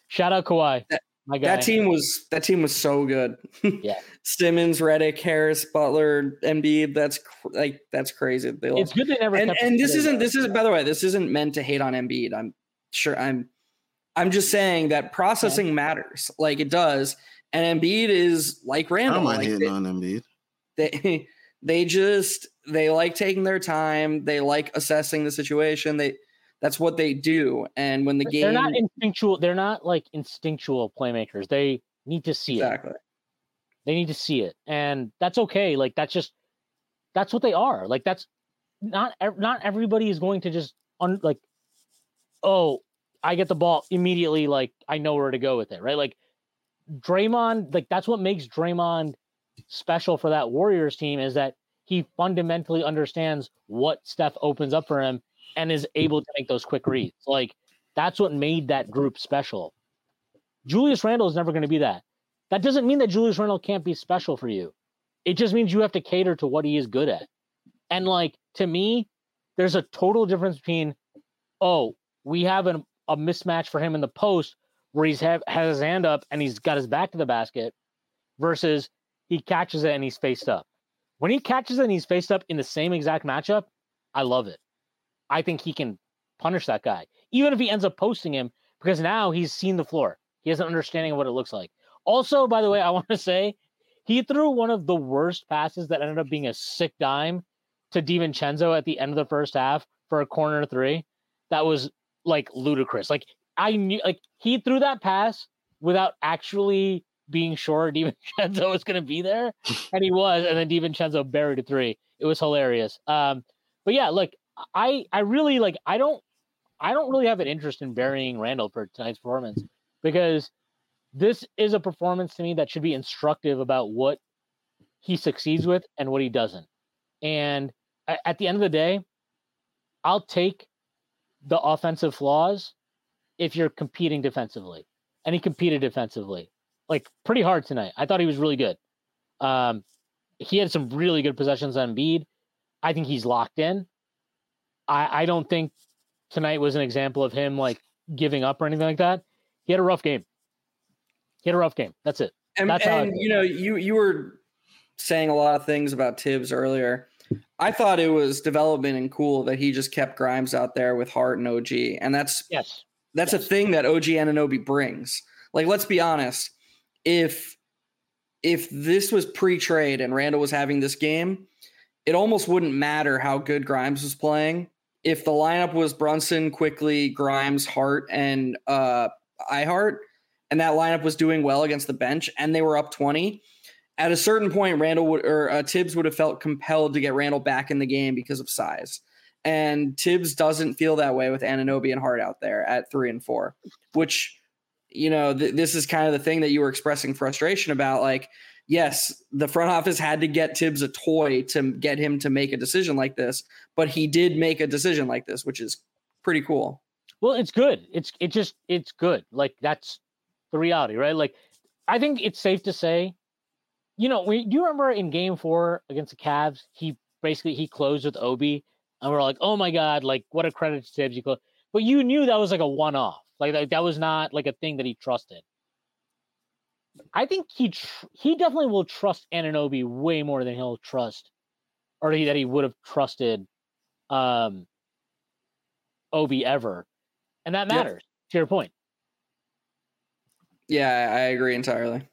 Shout out Kawhi. my guy. That team was that team was so good. Yeah. Simmons, Redick, Harris, Butler, Embiid. That's cr- like that's crazy. They It's good they never and and this isn't this is by the way this isn't meant to hate on Embiid. I'm sure I'm I'm just saying that processing matters. Like it does. And Embiid is like I Randle. don't like hitting on Embiid. they, they they just they like taking their time. They like assessing the situation. They that's what they do. And when the game they're not instinctual. They're not like instinctual playmakers. They need to see it. They need to see it, and that's okay. Like that's just that's what they are. Like that's not not everybody is going to just un, like oh I get the ball immediately. Like I know where to go with it. Right. Like Draymond. Like that's what makes Draymond special for that Warriors team is that he fundamentally understands what Steph opens up for him and is able to make those quick reads. Like that's what made that group special. Julius Randle is never going to be that. That doesn't mean that Julius Randle can't be special for you. It just means you have to cater to what he is good at. And like to me, there's a total difference between, oh, we have an, a mismatch for him in the post where he's have has his hand up and he's got his back to the basket, versus he catches it and he's faced up. When he catches it and he's faced up in the same exact matchup, I love it. I think he can punish that guy, even if he ends up posting him, because now he's seen the floor. He has an understanding of what it looks like. Also, by the way, I want to say he threw one of the worst passes that ended up being a sick dime to DiVincenzo at the end of the first half for a corner three. That was like ludicrous. Like I knew, like he threw that pass without actually being sure DiVincenzo was going to be there, and he was, and then DiVincenzo buried a three. It was hilarious. Um, but yeah, look, I I really like I don't I don't really have an interest in burying Randle for tonight's performance because this is a performance to me that should be instructive about what he succeeds with and what he doesn't. And at the end of the day, I'll take the offensive flaws if you're competing defensively. And he competed defensively like pretty hard tonight. I thought he was really good. Um, he had some really good possessions on Embiid. I think he's locked in. I, I don't think tonight was an example of him like giving up or anything like that. He had a rough game. He had a rough game. That's it. And, That's how and you know, you you were saying a lot of things about Thibs earlier. I thought it was development and cool that he just kept Grimes out there with Hart and OG, and that's Yes. that's a thing that OG Anunoby brings. Like, let's be honest, if if this was pre-trade and Randle was having this game, it almost wouldn't matter how good Grimes was playing. If the lineup was Brunson, Quickley, Grimes, Hart, and uh iHart, and that lineup was doing well against the bench, and they were up 20, at a certain point, Randle would or uh, Thibs would have felt compelled to get Randle back in the game because of size. And Thibs doesn't feel that way with Anunoby and Hart out there at three and four, which, you know, th- this is kind of the thing that you were expressing frustration about. Like, yes, the front office had to get Thibs a toy to get him to make a decision like this, but he did make a decision like this, which is pretty cool. Well, it's good. It's it just it's good. Like that's the reality, right? Like I think it's safe to say, you know, we, do you remember in Game Four against the Cavs, he basically he closed with Obi, and we're like, oh my god, like what a credit to Thibs. You close, but you knew that was like a one-off. Like, like that was not like a thing that he trusted. I think he tr- he definitely will trust Anunoby way more than he'll trust, or he, that he would have trusted, um, Obi ever, and that Yep. matters. To your point. Yeah, I agree entirely.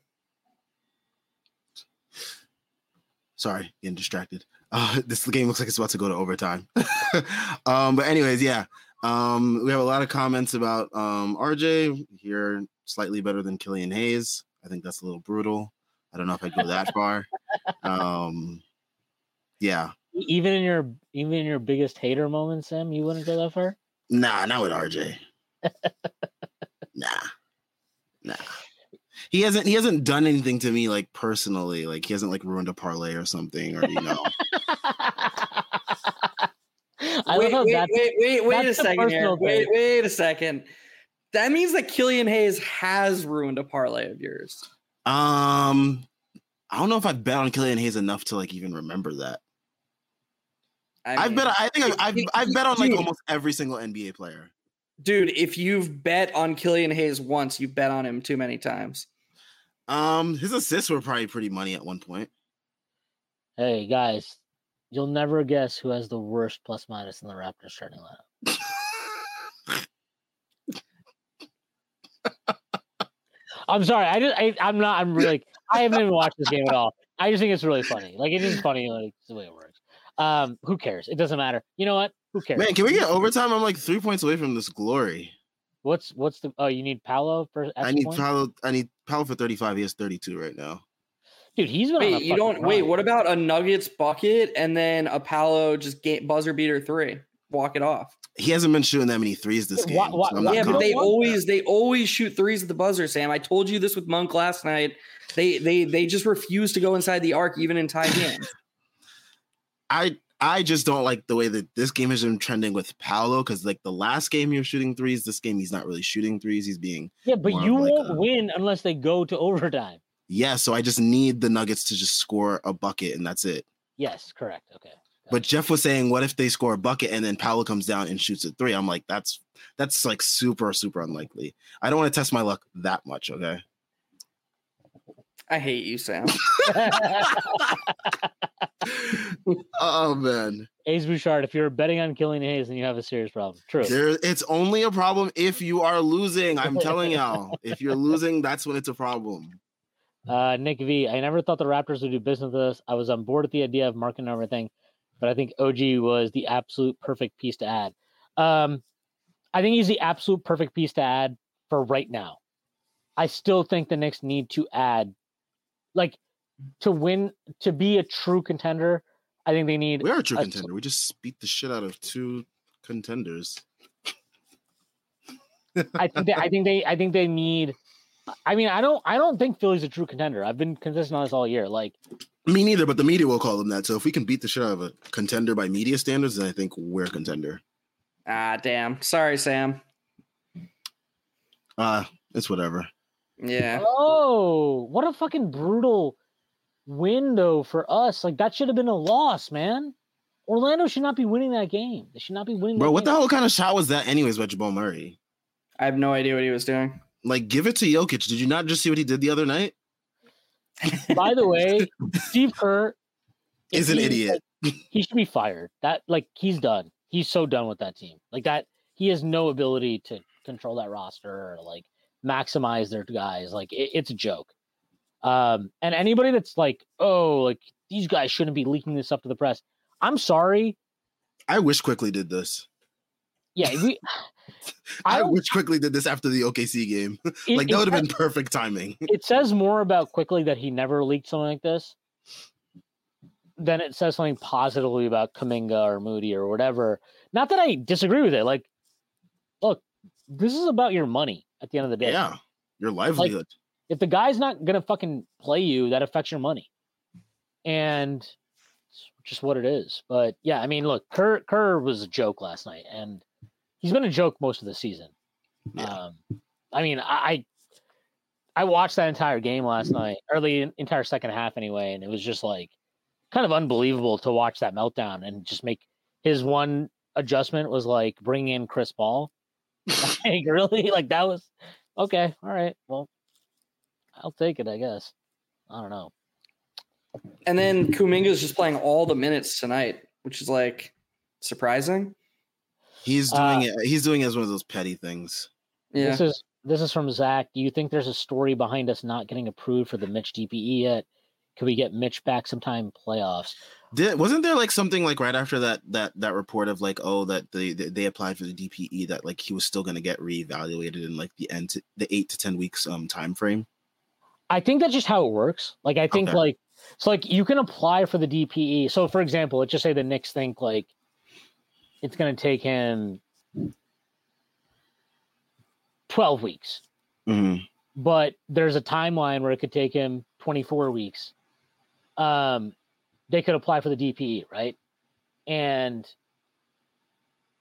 Sorry, getting distracted. Uh, this game looks like it's about to go to overtime. um, but anyways, yeah. Um, we have a lot of comments about um RJ here, slightly better than Killian Hayes. I think that's a little brutal. I don't know if I'd go that far. Um, yeah, Even in your even in your biggest hater moment, Sam, you wouldn't go that far. nah, not with RJ. nah, nah. He hasn't he hasn't done anything to me like personally. Like he hasn't like ruined a parlay or something, or you know. I wait, love how wait, that's wait, wait, wait a second here. Wait, wait a second. That means that Killian Hayes has ruined a parlay of yours. Um, I don't know if I've bet on Killian Hayes enough to like even remember that. I I've bet. I think I've I've, I've bet on like dude. almost every single NBA player. Dude, if you've bet on Killian Hayes once, you've bet on him too many times. Um, his assists were probably pretty money at one point. Hey guys, you'll never guess who has the worst plus minus in the Raptors starting lineup. I'm sorry. I just I, I'm not. I'm really. I haven't even watched this game at all. I just think it's really funny. Like it's funny. Like the way it works. Um, who cares? It doesn't matter. You know what? Who cares? Man, can we get overtime? I'm like three points away from this glory. What's what's the? Oh, you need Paolo for. I need points? Paolo. I need Paolo for 35. He has 32 right now. Dude, he's been. on a Wait, you don't wait. What about a Nuggets bucket and then a Paolo just ga- buzzer beater three? Walk it off. He hasn't been shooting that many threes this game. Why- why- so I'm why- not Yeah, but they want always they always shoot threes at the buzzer, Sam. I told you this with Monk last night. They they they just refuse to go inside the arc even in tie games. I I just don't like the way that this game has been trending with Paolo because like the last game he was shooting threes, this game he's not really shooting threes. He's being Yeah, but you like won't a- win unless they go to overtime. yeah. So I just need the Nuggets to just score a bucket and that's it. Yes, correct. Okay. But Geoff was saying, what if they score a bucket and then Paolo comes down and shoots a three? I'm like, that's that's like super super unlikely. I don't want to test my luck that much. Okay. I hate you, Sam. oh man, Ace Bouchard, if you're betting on Killian Hayes, then you have a serious problem. True. there. It's only a problem if you are losing. I'm telling y'all, if you're losing, that's when it's a problem. Uh, Nick V, I never thought the Raptors would do business with us. I was on board with the idea of Markkanen and everything, but I think OG was the absolute perfect piece to add. Um, I think he's the absolute perfect piece to add for right now. I still think the Knicks need to add, like, to win, to be a true contender. I think they need We are a true Uh, contender. We just beat the shit out of two contenders. I think they, I think they I think they need I mean I don't I don't think Philly's a true contender. I've been consistent on this all year. Like Me neither, but the media will call them that. So if we can beat the shit out of a contender by media standards, then I think we're a contender. ah, damn. Sorry, Sam. Uh, it's whatever. Yeah. oh, what a fucking brutal window for us. Like that should have been a loss, man. Orlando should not be winning that game. They should not be winning. Bro, that what the hell kind of shot was that, anyways, by Jamal Murray? I have no idea what he was doing. Like, give it to Jokic. Did you not just see what he did the other night? By the way, Steve Kerr Is an he- idiot. He should be fired. That like he's done. He's so done with that team. Like that, he has no ability to control that roster or like maximize their guys. Like it, it's a joke. Um, and anybody that's like, oh, like these guys shouldn't be leaking this up to the press. I'm sorry. I wish Quickley did this. Yeah, we. I I, wish Quickley did this after the OKC game. it- like that would have been perfect timing. It says more about Quickley that he never leaked something like this than it says something positively about Kuminga or Moody or whatever. Not that I disagree with it. Like, look, this is about your money at the end of the day. yeah, your livelihood. If the guy's not gonna fucking play you, that affects your money. And it's just what it is. But yeah, I mean, look, Kerr Kerr was a joke last night, and he's been a joke most of the season. Yeah. Um, I mean, I I watched that entire game last night, early entire second half anyway, and it was just like kind of unbelievable to watch that meltdown and just make his one adjustment was like bring in Chris Paul. like really, like that was okay. All right, well, I'll take it, I guess. I don't know. And then Kuminga's just playing all the minutes tonight, which is like surprising. he's uh, doing it. He's doing it as one of those petty things. Yeah. This is this is from Zach. Do you think there's a story behind us not getting approved for the Mitch DPE yet? Could we get Mitch back sometime in playoffs? Did, wasn't there like something like right after that that that report of like oh that they they applied for the DPE that like he was still going to get reevaluated in like the end to, the eight to ten weeks um time frame. I think that's just how it works. Like I think Okay. like so like you can apply for the DPE. So for example, let's just say the Knicks think like it's gonna take him twelve weeks. Mhm. but there's a timeline where it could take him 24 weeks. Um, they could apply for the DPE, right? And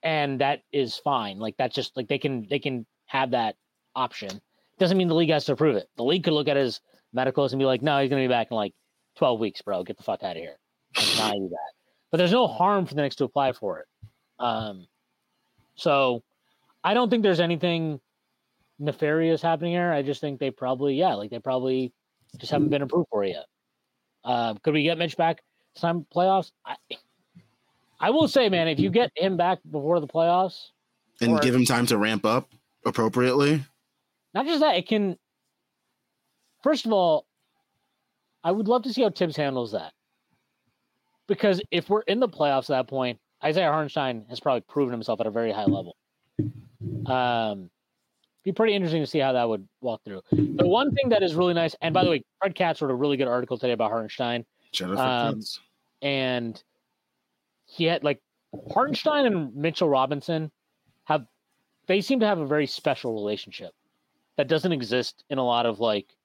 and that is fine. Like that's just like they can they can have that option. Doesn't mean the league has to approve it. The league could look at his medicals and be like, no, he's gonna be back in like 12 weeks, bro. Get the fuck out of here. Deny you that. But there's no harm for the Knicks to apply for it. Um, so I don't think there's anything nefarious happening here. I just think they probably, yeah, like they probably just haven't been approved for it yet. Uh, could we get Mitch back some playoffs? I, I will say, man, if you get him back before the playoffs, and Or- give him time to ramp up appropriately. not just that, it can. First of all, I would love to see how Thibs handles that. Because if we're in the playoffs at that point, Isaiah Hartenstein has probably proven himself at a very high level. Um, be pretty interesting to see how that would walk through. The one thing that is really nice, and by the way, Fred Katz wrote a really good article today about Hartenstein, Shout out for Um, kids. and he had like Hartenstein and Mitchell Robinson have they seem to have a very special relationship that doesn't exist in a lot of like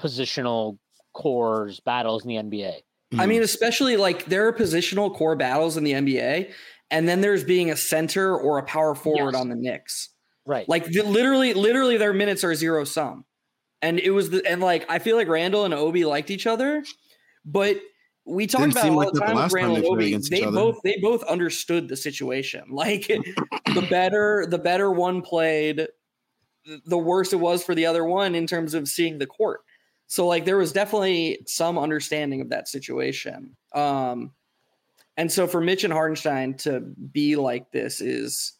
positional cores battles in the NBA. I mean, especially like there are positional core battles in the NBA, and then there's being a center or a power forward Yes. on the Knicks. Right. Like the, literally, literally, their minutes are zero sum, and it was the and like I feel like Randle and Obi liked each other, but we talked Didn't about it all like the that time with last time they and played Obi. against each They other. both they both understood the situation. Like the better the better one played, the worse it was for the other one in terms of seeing the court. So like there was definitely some understanding of that situation. Um and so for Mitch and Hartenstein to be like this is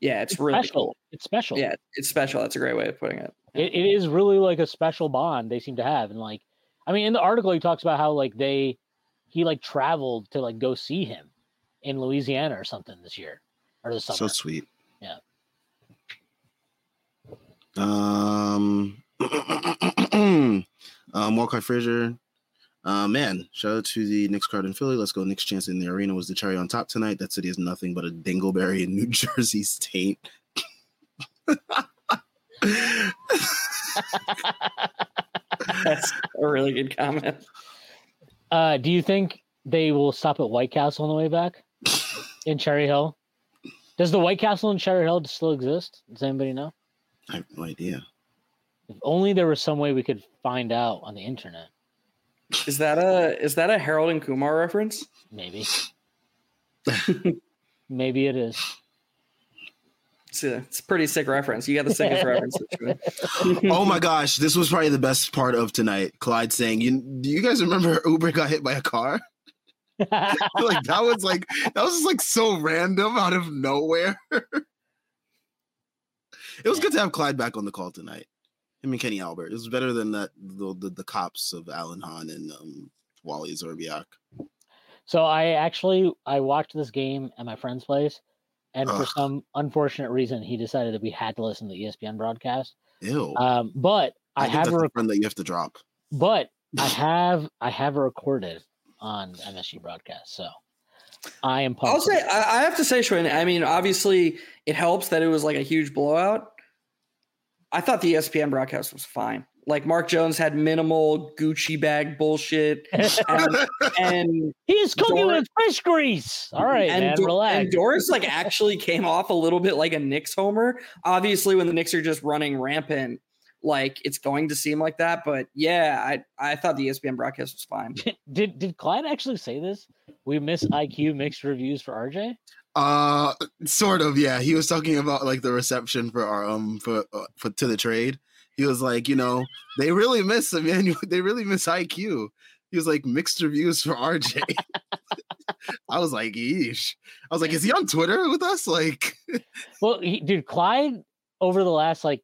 yeah, it's, really special. cool. It's special. Yeah, it's special. That's a great way of putting it. It, it is really like a special bond they seem to have. And like, I mean, in the article, he talks about how like they, he like traveled to like go see him in Louisiana or something this year or this summer. So sweet. Yeah. Um, um, Walcott Frazier. Uh, man, shout out to the Knicks crowd in Philly. Let's go. Knicks chance in the arena was the cherry on top tonight. That city is nothing but a dingleberry in New Jersey's taint. That's a really good comment. Uh, do you think they will stop at White Castle on the way back in Cherry Hill? Does the White Castle in Cherry Hill still exist? Does anybody know? I have no idea. If only there was some way we could find out on the internet. Is that a is that a Harold and Kumar reference? Maybe. Maybe it is. It's a, it's a pretty sick reference. You got the sickest reference. Oh my gosh, this was probably the best part of tonight. Clyde saying, "You do you guys remember Uber got hit by a car?" like that was like that was just like so random out of nowhere. it was good to have Clyde back on the call tonight. Him and Kenny Albert. It was better than that the the, the cops of Alan Hahn and um, Wally Szczerbiak. So I actually I watched this game at my friend's place, and for some unfortunate reason, he decided that we had to listen to the ESPN broadcast. Ew. Um, but I, think have a a rec- friend that you have to drop. but I have I have it recorded on MSG broadcast. So I am. I'll say I, I have to say, Shwin. I mean, obviously, it helps that it was like a huge blowout. I thought the ESPN broadcast was fine. Like Mark Jones had minimal Gucci bag bullshit, and, and He's cooking Dor- with fish grease. All right, and, man, Do- relax. and Doris like actually came off a little bit like a Knicks homer. Obviously, when the Knicks are just running rampant, like it's going to seem like that. But yeah, I I thought the ESPN broadcast was fine. did did Clyde actually say this? We miss IQ mixed reviews for RJ. Uh, sort of. Yeah, he was talking about like the reception for our um for uh, for to the trade. He was like, you know, they really miss man. They really miss IQ. He was like mixed reviews for RJ. I was like, yeesh. I was like, is he on Twitter with us? Like, Well, he, dude, Clyde over the last like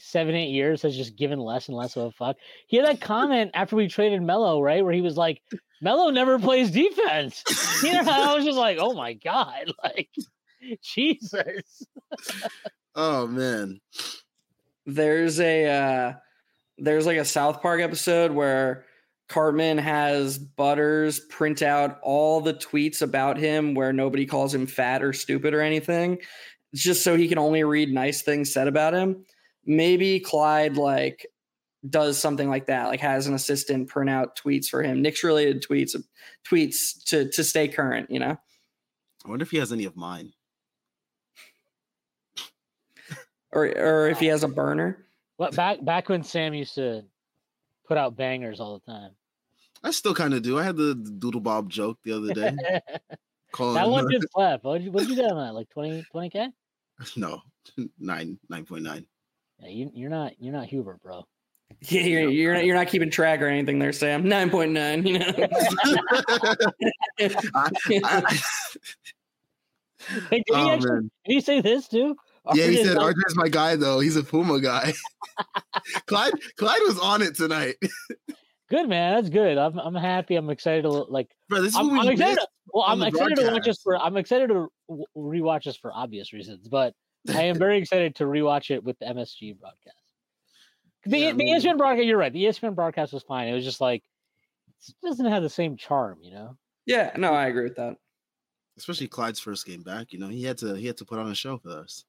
seven, eight years has just given less and less of a fuck. He had that comment after we traded Melo, right? Where he was like, Melo never plays defense. You know, I was just like, oh my God, like Jesus. oh man. There's a uh there's like a South Park episode where Cartman has Butters print out all the tweets about him where nobody calls him fat or stupid or anything. It's just so he can only read nice things said about him. Maybe Clyde like does something like that, like has an assistant print out tweets for him, Knicks related tweets tweets to to stay current, you know? I wonder if he has any of mine. Or or if he has a burner. What back back when Sam used to put out bangers all the time. I still kind of do. I had the, the Doodle Bob joke the other day. calling that one him- just left. What did you, what did you get on that? Like 20 20k? No, nine nine point nine. Yeah, you, you're not you're not Hubert, bro. Yeah, you're, you're not you're not keeping track or anything there, Sam. Nine point nine. You know. I- I- Hey, did, he oh actually, man. did he say this too? Yeah, he said like- RJ's my guy though. He's a Puma guy. Clyde Clyde was on it tonight. Good man, that's good. I'm I'm happy. I'm excited to lo- like. Bro, this is I'm, what I'm we excited. To, well, on I'm the excited to watch this for. I'm excited to rewatch this for obvious reasons, but I am very excited to rewatch it with the MSG broadcast. The, Yeah, I the mean- ESPN broadcast, you're right. The ESPN broadcast was fine. It was just like it doesn't have the same charm, you know. yeah, no, I agree with that. Especially Clyde's first game back. You know, he had to he had to put on a show for us.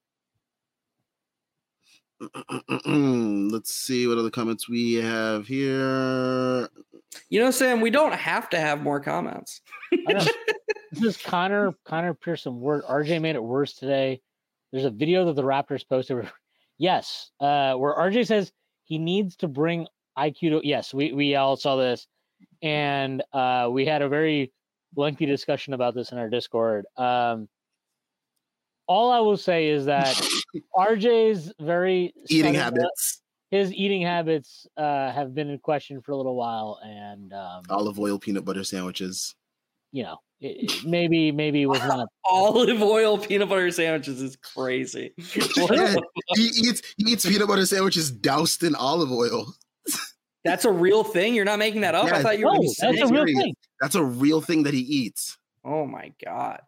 Let's see what other comments we have here. You know, Sam, we don't have to have more comments. This is Connor Connor Pearson. Word RJ made it worse today. There's a video that the Raptors posted. where- Yes, uh, where RJ says he needs to bring IQ to. Yes, we we all saw this, and uh, we had a very lengthy discussion about this in our Discord. Um, all I will say is that RJ's very Eating sudden- habits, His eating habits uh, have been in question for a little while, and um, olive oil peanut butter sandwiches. you know, it, it- maybe maybe it was not Olive oil peanut butter sandwiches is crazy. Yeah, he eats he eats peanut butter sandwiches doused in olive oil. That's a real thing. You're not making that up. I thought you were. No, just that's a saying- real thing. That's a real thing that he eats. Oh my god.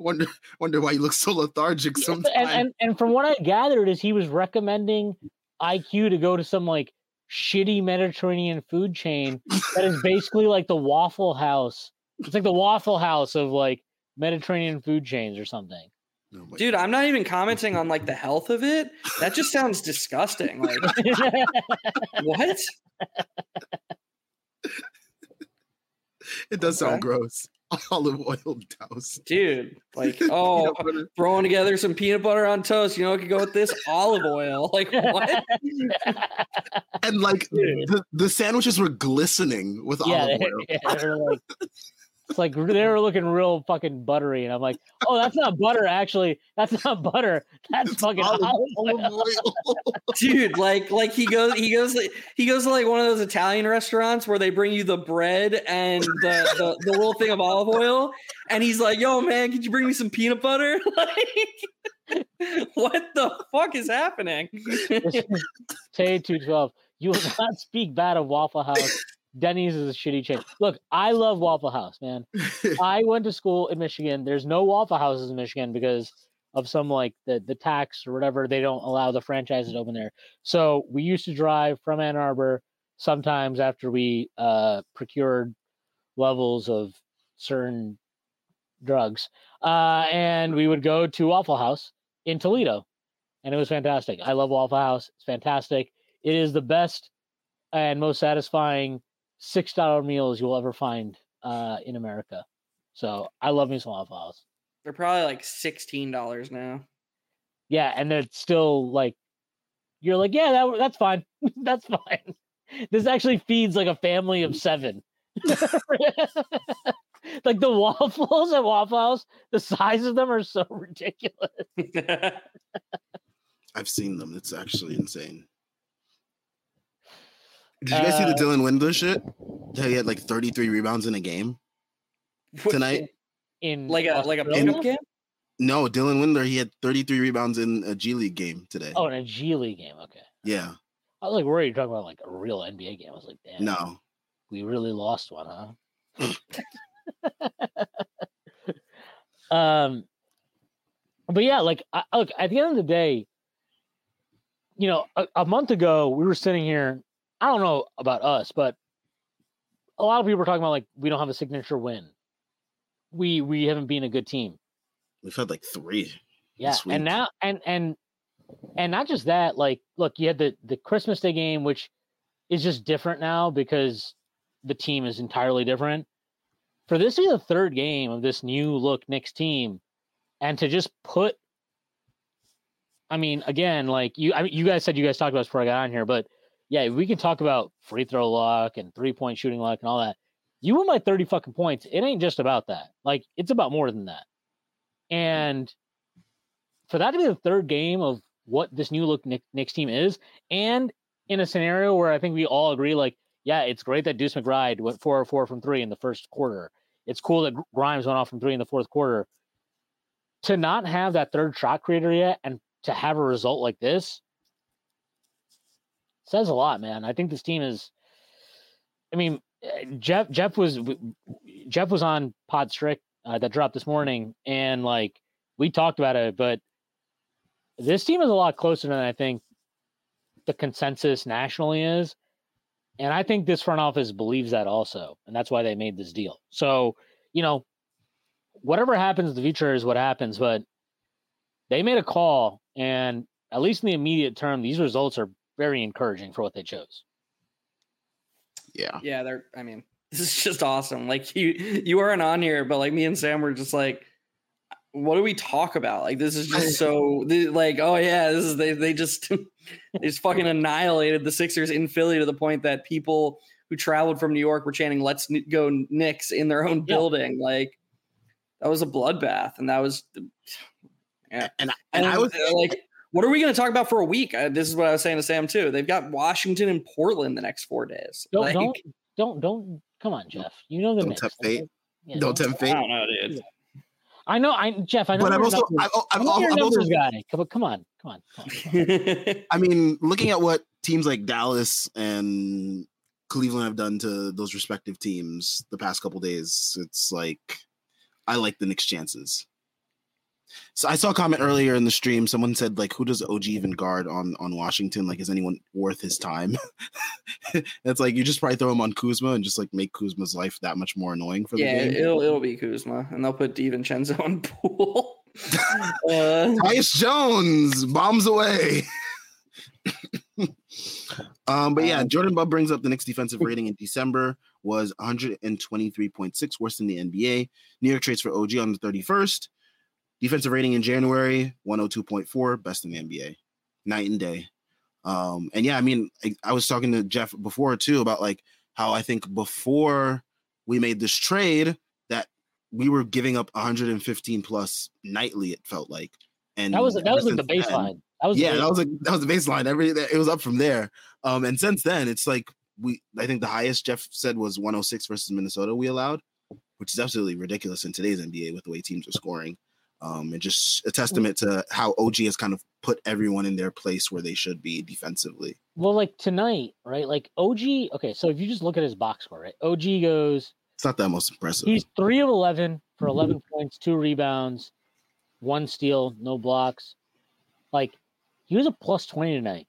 Wonder wonder why he looks so lethargic sometimes. And, and and from what I gathered is he was recommending IQ to go to some like shitty Mediterranean food chain that is basically like the Waffle House. It's like the Waffle House of like Mediterranean food chains or something. Oh my Dude, I'm not even commenting on like the health of it. That just sounds disgusting. Like what? It does sound gross. Olive oil toast. Dude, like oh throwing together some peanut butter on toast. You know what could go with this? Olive oil. Like what? and like Dude. the, the sandwiches were glistening with yeah, olive oil. yeah, like it's like they were looking real fucking buttery, and I'm like, oh, that's not butter. Actually, that's not butter. That's fucking Olive, olive olive oil. Dude, like like he goes he goes he goes to like one of those Italian restaurants where they bring you the bread and the the, the little thing of olive oil, and he's like, "Yo, man, could you bring me some peanut butter?" Like, what the fuck is happening? Tay two twelve. You will not speak bad of Waffle House. Denny's is a shitty chain. Look, I love Waffle House, man. I went to school in Michigan. There's no Waffle Houses in Michigan because of some like the the tax or whatever. They don't allow the franchises open there. So we used to drive from Ann Arbor sometimes after we uh, procured levels of certain drugs, uh, and we would go to Waffle House in Toledo, and it was fantastic. I love Waffle House. It's fantastic. It is the best and most satisfying six dollar meals you'll ever find uh, in America. So I love me some Waffle House. They're probably like sixteen dollars now. Yeah, and they're still like you're like, yeah, that, that's fine. that's fine. This actually feeds like a family of seven. like the waffles at Waffle House, the size of them are so ridiculous. I've seen them. It's actually insane. Did you guys see the Uh, Dylan Windler shit? That he had like 33 rebounds in a game tonight. In like a like a Australia? pickup game. No, Dylan Windler, he had 33 rebounds in a G League game today. Oh, in a G League game. Okay. Yeah. I was like worried you're talking about like a real NBA game. I was like, damn, No. we really lost one, huh? um, but yeah, like, I, look, at the end of the day, you know, a, a month ago we were sitting here. I don't know about us, but a lot of people were talking about like we don't have a signature win. We we haven't been a good team. We've had like three. Yeah, and now and and and not just that. Like, look, you had the the Christmas Day game, which is just different now because the team is entirely different. For this to be the third game of this new look Knicks team, and to just put, I mean, again, like you, I mean, you guys said you guys talked about this before I got on here, but yeah, we can talk about free throw luck and three point shooting luck and all that. You win by thirty fucking points. It ain't just about that. Like, it's about more than that. And for that to be the third game of what this new look Knicks team is, and in a scenario where I think we all agree, like, yeah, it's great that Deuce McBride went four or four from three in the first quarter. It's cool that Grimes went off from three in the fourth quarter. To not have that third shot creator yet and to have a result like this says a lot, man. I think this team is. I mean, eh, Geoff Geoff was Geoff was on Pod Strict uh, that dropped this morning, and like we talked about it, but this team is a lot closer than I think the consensus nationally is. And I think this front office believes that also. And that's why they made this deal. So, you know, whatever happens, the future is what happens. But they made a call. And at least in the immediate term, these results are very encouraging for what they chose. Yeah. Yeah. They're, I mean, this is just awesome. Like you, you weren't on here, but like me and Sam were just like, what do we talk about? Like this is just so like oh yeah, this is they they just they just fucking annihilated the Sixers in Philly to the point that people who traveled from New York were chanting "Let's go Knicks" in their own building. Yeah. Like that was a bloodbath, and that was yeah. And, and, and I was uh, like, what are we going to talk about for a week? Uh, this is what I was saying to Sam too. They've got Washington and Portland the next four days. Don't like, don't don't don't come on, Geoff. You know the don't tempt fate. Yeah, don't, don't tempt fate. I don't know, dude. I know, I Geoff. I know. But I'm also, I'm, I'm, I'm, I'm also guy. Come on, come on, come on. Come on. I mean, looking at what teams like Dallas and Cleveland have done to those respective teams the past couple days, it's like I like the Knicks' chances. So I saw a comment earlier in the stream. Someone said, like, who does OG even guard on on Washington? Like, is anyone worth his time? it's like you just probably throw him on Kuzma and just like make Kuzma's life that much more annoying for yeah, the game. it'll it'll be Kuzma, and they'll put DiVincenzo on Poole. uh, Tyus Jones bombs away. um, but yeah, um, Jordan Bub brings up the Knicks defensive rating in December was 123.6, worse than the NBA. New York trades for OG on the 31st. Defensive rating in January, 102.4, best in the NBA. Night and day. Um, and yeah, I mean, I, I, was talking to Geoff before too about like how I think before we made this trade that we were giving up 115 plus nightly, it felt like. And that was that was like the baseline. Then, that was yeah, that was like that was the baseline. Every it was up from there. Um, and since then, it's like we I think the highest Geoff said was 106 versus Minnesota we allowed, which is absolutely ridiculous in today's NBA with the way teams are scoring. Um, and just a testament to how OG has kind of put everyone in their place where they should be defensively. Well, like tonight, right? Like OG. Okay, so if you just look at his box score, right? OG goes. It's not that most impressive. He's three of eleven for eleven points, two rebounds, one steal, no blocks. Like he was a plus twenty tonight,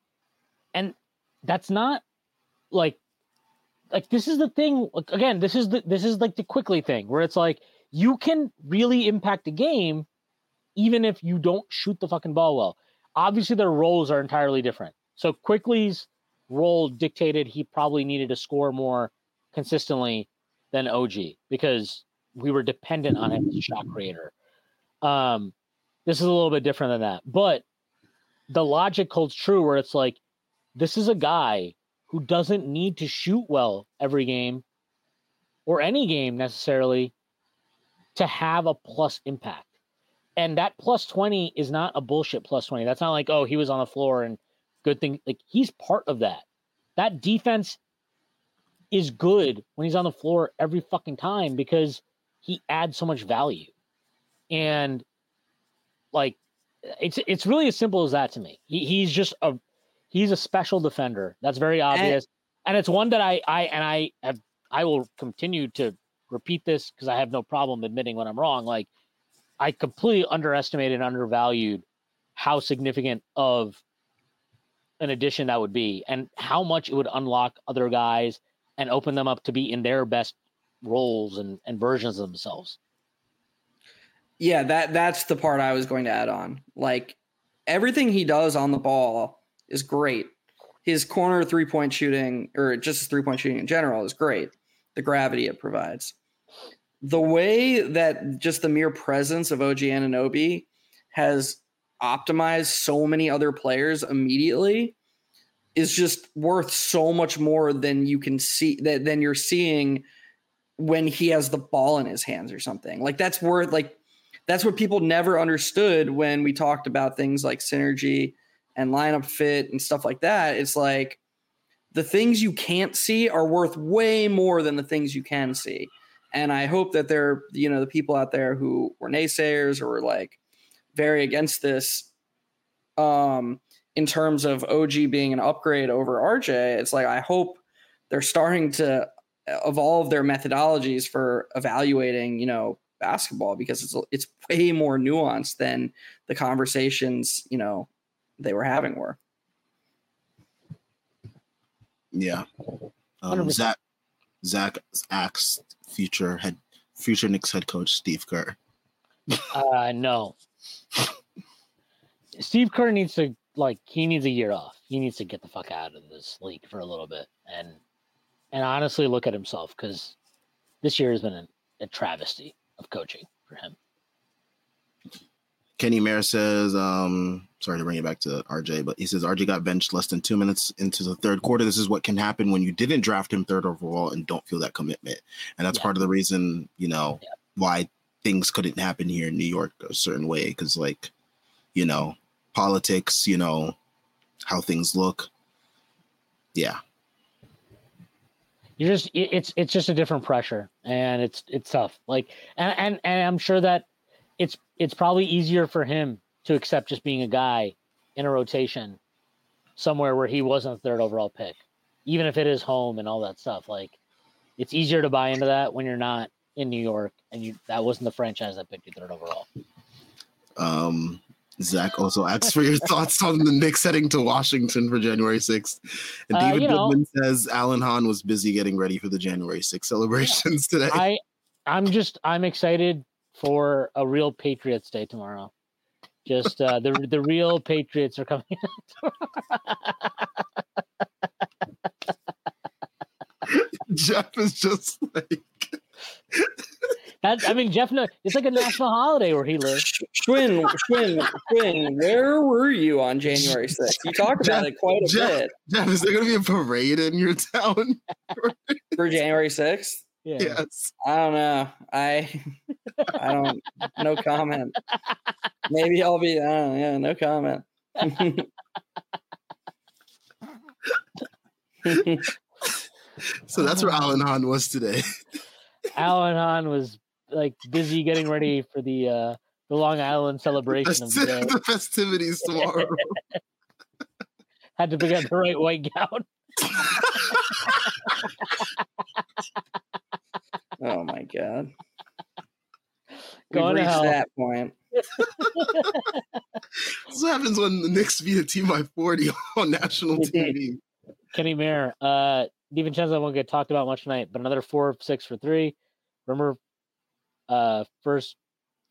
and that's not like like this is the thing. Again, this is the this is like the Quickley thing where it's like you can really impact the game even if you don't shoot the fucking ball well. Obviously, their roles are entirely different. So Quickley's role dictated he probably needed to score more consistently than OG because we were dependent on him as a shot creator. Um, this is a little bit different than that, but the logic holds true where it's like this is a guy who doesn't need to shoot well every game or any game necessarily to have a plus impact. And that plus 20 is not a bullshit plus 20. That's not like, oh, he was on the floor and good thing. Like he's part of that. That defense is good when he's on the floor every fucking time because he adds so much value. And like it's it's really as simple as that to me. He, he's just a he's a special defender. That's very obvious. And, and it's one that I I and I have I will continue to repeat this because I have no problem admitting when I'm wrong. Like I completely underestimated and undervalued how significant of an addition that would be and how much it would unlock other guys and open them up to be in their best roles and, and versions of themselves. Yeah, that that's the part I was going to add on. Like everything he does on the ball is great. His corner three point shooting, or just his three point shooting in general, is great. The gravity it provides the way that just the mere presence of OG Anunoby has optimized so many other players immediately is just worth so much more than you can see that than you're seeing when he has the ball in his hands or something. Like that's worth like that's what people never understood when we talked about things like synergy and lineup fit and stuff like that. It's like the things you can't see are worth way more than the things you can see. And I hope that there, you know, the people out there who were naysayers or were like very against this, um, in terms of OG being an upgrade over RJ, it's like I hope they're starting to evolve their methodologies for evaluating, you know, basketball because it's it's way more nuanced than the conversations, you know, they were having were. Yeah. Um, 100%. Zach Zach asked future head future Knicks head coach Steve Kerr. Uh, no. Steve Kerr needs to like he needs a year off. He needs to get the fuck out of this league for a little bit and and honestly look at himself because this year has been a, a travesty of coaching for him. Kenny Mayer says, um, sorry to bring it back to RJ, but he says RJ got benched less than two minutes into the third quarter. This is what can happen when you didn't draft him third overall and don't feel that commitment. And that's Yeah. part of the reason, you know, Yeah. why things couldn't happen here in New York a certain way. Because, like, you know, politics, you know, how things look. Yeah. you're just it's it's just a different pressure and it's it's tough like and and, and i'm sure that it's it's probably easier for him to accept just being a guy in a rotation somewhere where he wasn't the third overall pick even if it is home and all that stuff like it's easier to buy into that when you're not in new york and you that wasn't the franchise that picked you third overall Um, Zach also asks for your thoughts on the Knicks heading to Washington for January 6th. And Uh, David you know- Goodman says Alan Hahn was busy getting ready for the January 6th celebrations today. i i'm just i'm excited for a real patriots day tomorrow just uh the the real patriots are coming Geoff is just like, That's, I mean, Geoff. No, it's like a national holiday where he lives. Sh- Shwin, Shwin, Shwin, where were you on January 6th? You talked about it quite a Geoff- bit Geoff, is there going to be a parade in your town? for January 6th. Yeah. yes. I don't know. I I don't no comment. Maybe I'll be I yeah, no comment. So that's where Alan Hahn was today. Alan Hahn was like busy getting ready for the uh the Long Island celebration of the day. the festivities tomorrow. Had to pick out the right white gown. Oh my god. Going to We've reached hell. that point. This happens when the Knicks beat a team by 40 on national TV. Kenny Mayer. Uh DiVincenzo won't get talked about much tonight, but another four six for three. Remember uh first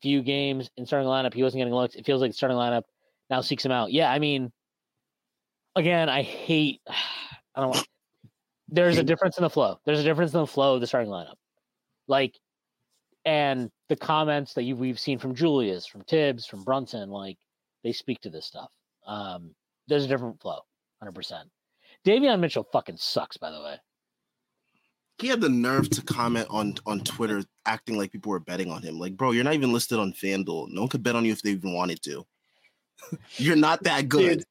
few games in starting lineup, he wasn't getting looks. It feels like starting lineup now seeks him out. Yeah, I mean again, I hate I don't want there's a difference in the flow. There's a difference in the flow of the starting lineup. Like and the comments that you we've seen from Julius, from Thibs, from Brunson, like they speak to this stuff. Um, there's a different flow, hundred percent. Davion Mitchell fucking sucks, by the way. He had the nerve to comment on on Twitter, acting like people were betting on him. Like, bro, you're not even listed on FanDuel. No one could bet on you if they even wanted to. you're not that good,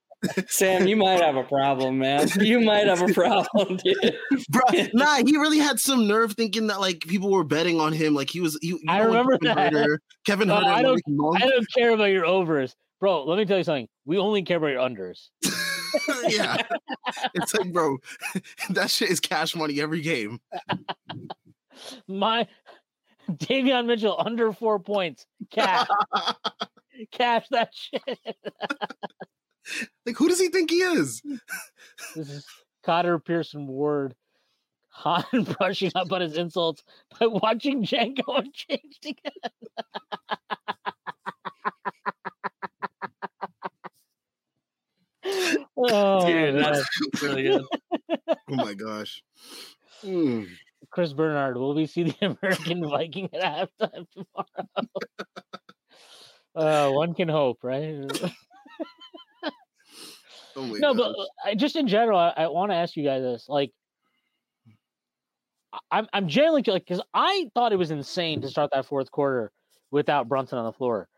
Sam, you might have a problem, man. You might have a problem, dude. bro. Nah, he really had some nerve thinking that like people were betting on him. Like he was. He, you I know, when remember Kevin that. Huerter, Kevin No, Huerter. I don't- Monk- I don't care about your overs, bro. Let me tell you something. We only care about your unders. yeah, it's like, bro, that shit is cash money every game. My Davion Mitchell under four points. Cash, cash that shit. like, who does he think he is? This is Cotter Pearson Ward. Hahn brushing up on his insults by watching Django and James together. oh, Dude, that's really good. Oh my gosh. Hmm. Chris Bernard, will we see the American Viking at halftime tomorrow? uh, one can hope, right? No, gosh. but I, uh, just in general, I, I want to ask you guys this. Like, I'm I'm genuinely like because I thought it was insane to start that fourth quarter without Brunson on the floor.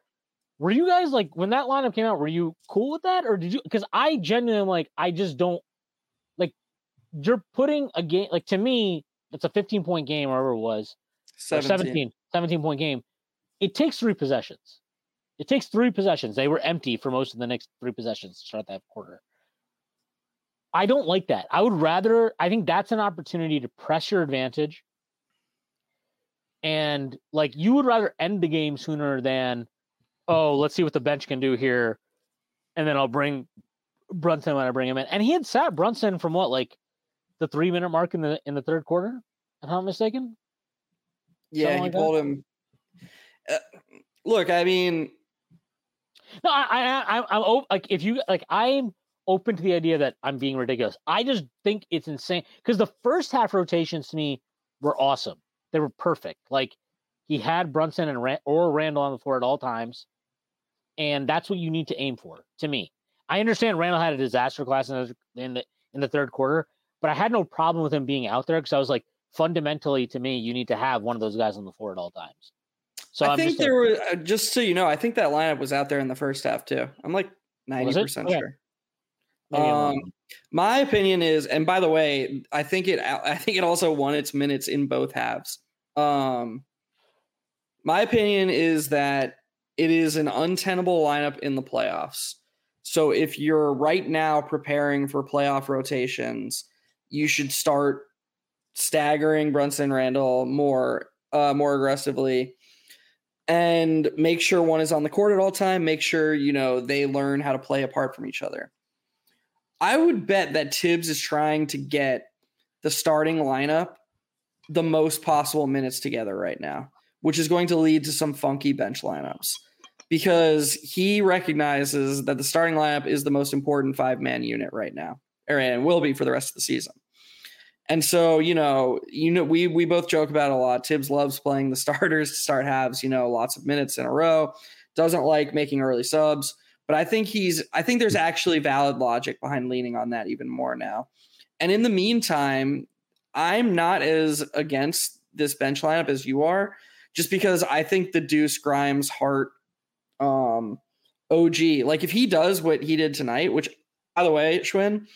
Were you guys like when that lineup came out? Were you cool with that, or did you? Because I genuinely like I just don't like you're putting a game like to me it's a 15 point game or whatever it was or 17. 17 17 point game. It takes three possessions. It takes three possessions. They were empty for most of the next three possessions to start that quarter. I don't like that. I would rather, I think that's an opportunity to press your advantage. And like you would rather end the game sooner than, oh, let's see what the bench can do here. And then I'll bring Brunson when I bring him in. And he had sat Brunson from what, like the three minute mark in the in the third quarter, if I'm not mistaken. Yeah, Something he like that? pulled him. Uh, look, I mean, No, I, I, I I'm op- like if you like, I'm open to the idea that I'm being ridiculous. I just think it's insane because the first half rotations to me were awesome. They were perfect. Like he had Brunson and Ran- or Randle on the floor at all times, and that's what you need to aim for. To me, I understand Randle had a disaster class in the in the, in the third quarter, but I had no problem with him being out there because I was like, fundamentally, to me, you need to have one of those guys on the floor at all times. So I I'm think there was uh, just so you know, I think that lineup was out there in the first half too. I'm like ninety percent Okay. sure. Um, my opinion is, and by the way, I think it. I think it also won its minutes in both halves. Um, my opinion is that it is an untenable lineup in the playoffs. So if you're right now preparing for playoff rotations, you should start staggering Brunson Randle more, uh, more aggressively, and make sure one is on the court at all time. Make sure you know they learn how to play apart from each other. I would bet that Thibs is trying to get the starting lineup the most possible minutes together right now, which is going to lead to some funky bench lineups because he recognizes that the starting lineup is the most important five man unit right now, and will be for the rest of the season. And so, you know, you know, we we both joke about a lot. Thibs loves playing the starters to start halves, you know, lots of minutes in a row. Doesn't like making early subs. But I think he's I think there's actually valid logic behind leaning on that even more now. And in the meantime, I'm not as against this bench lineup as you are, just because I think the Deuce Grimes Hart um OG, like if he does what he did tonight, which by the way, Shwin,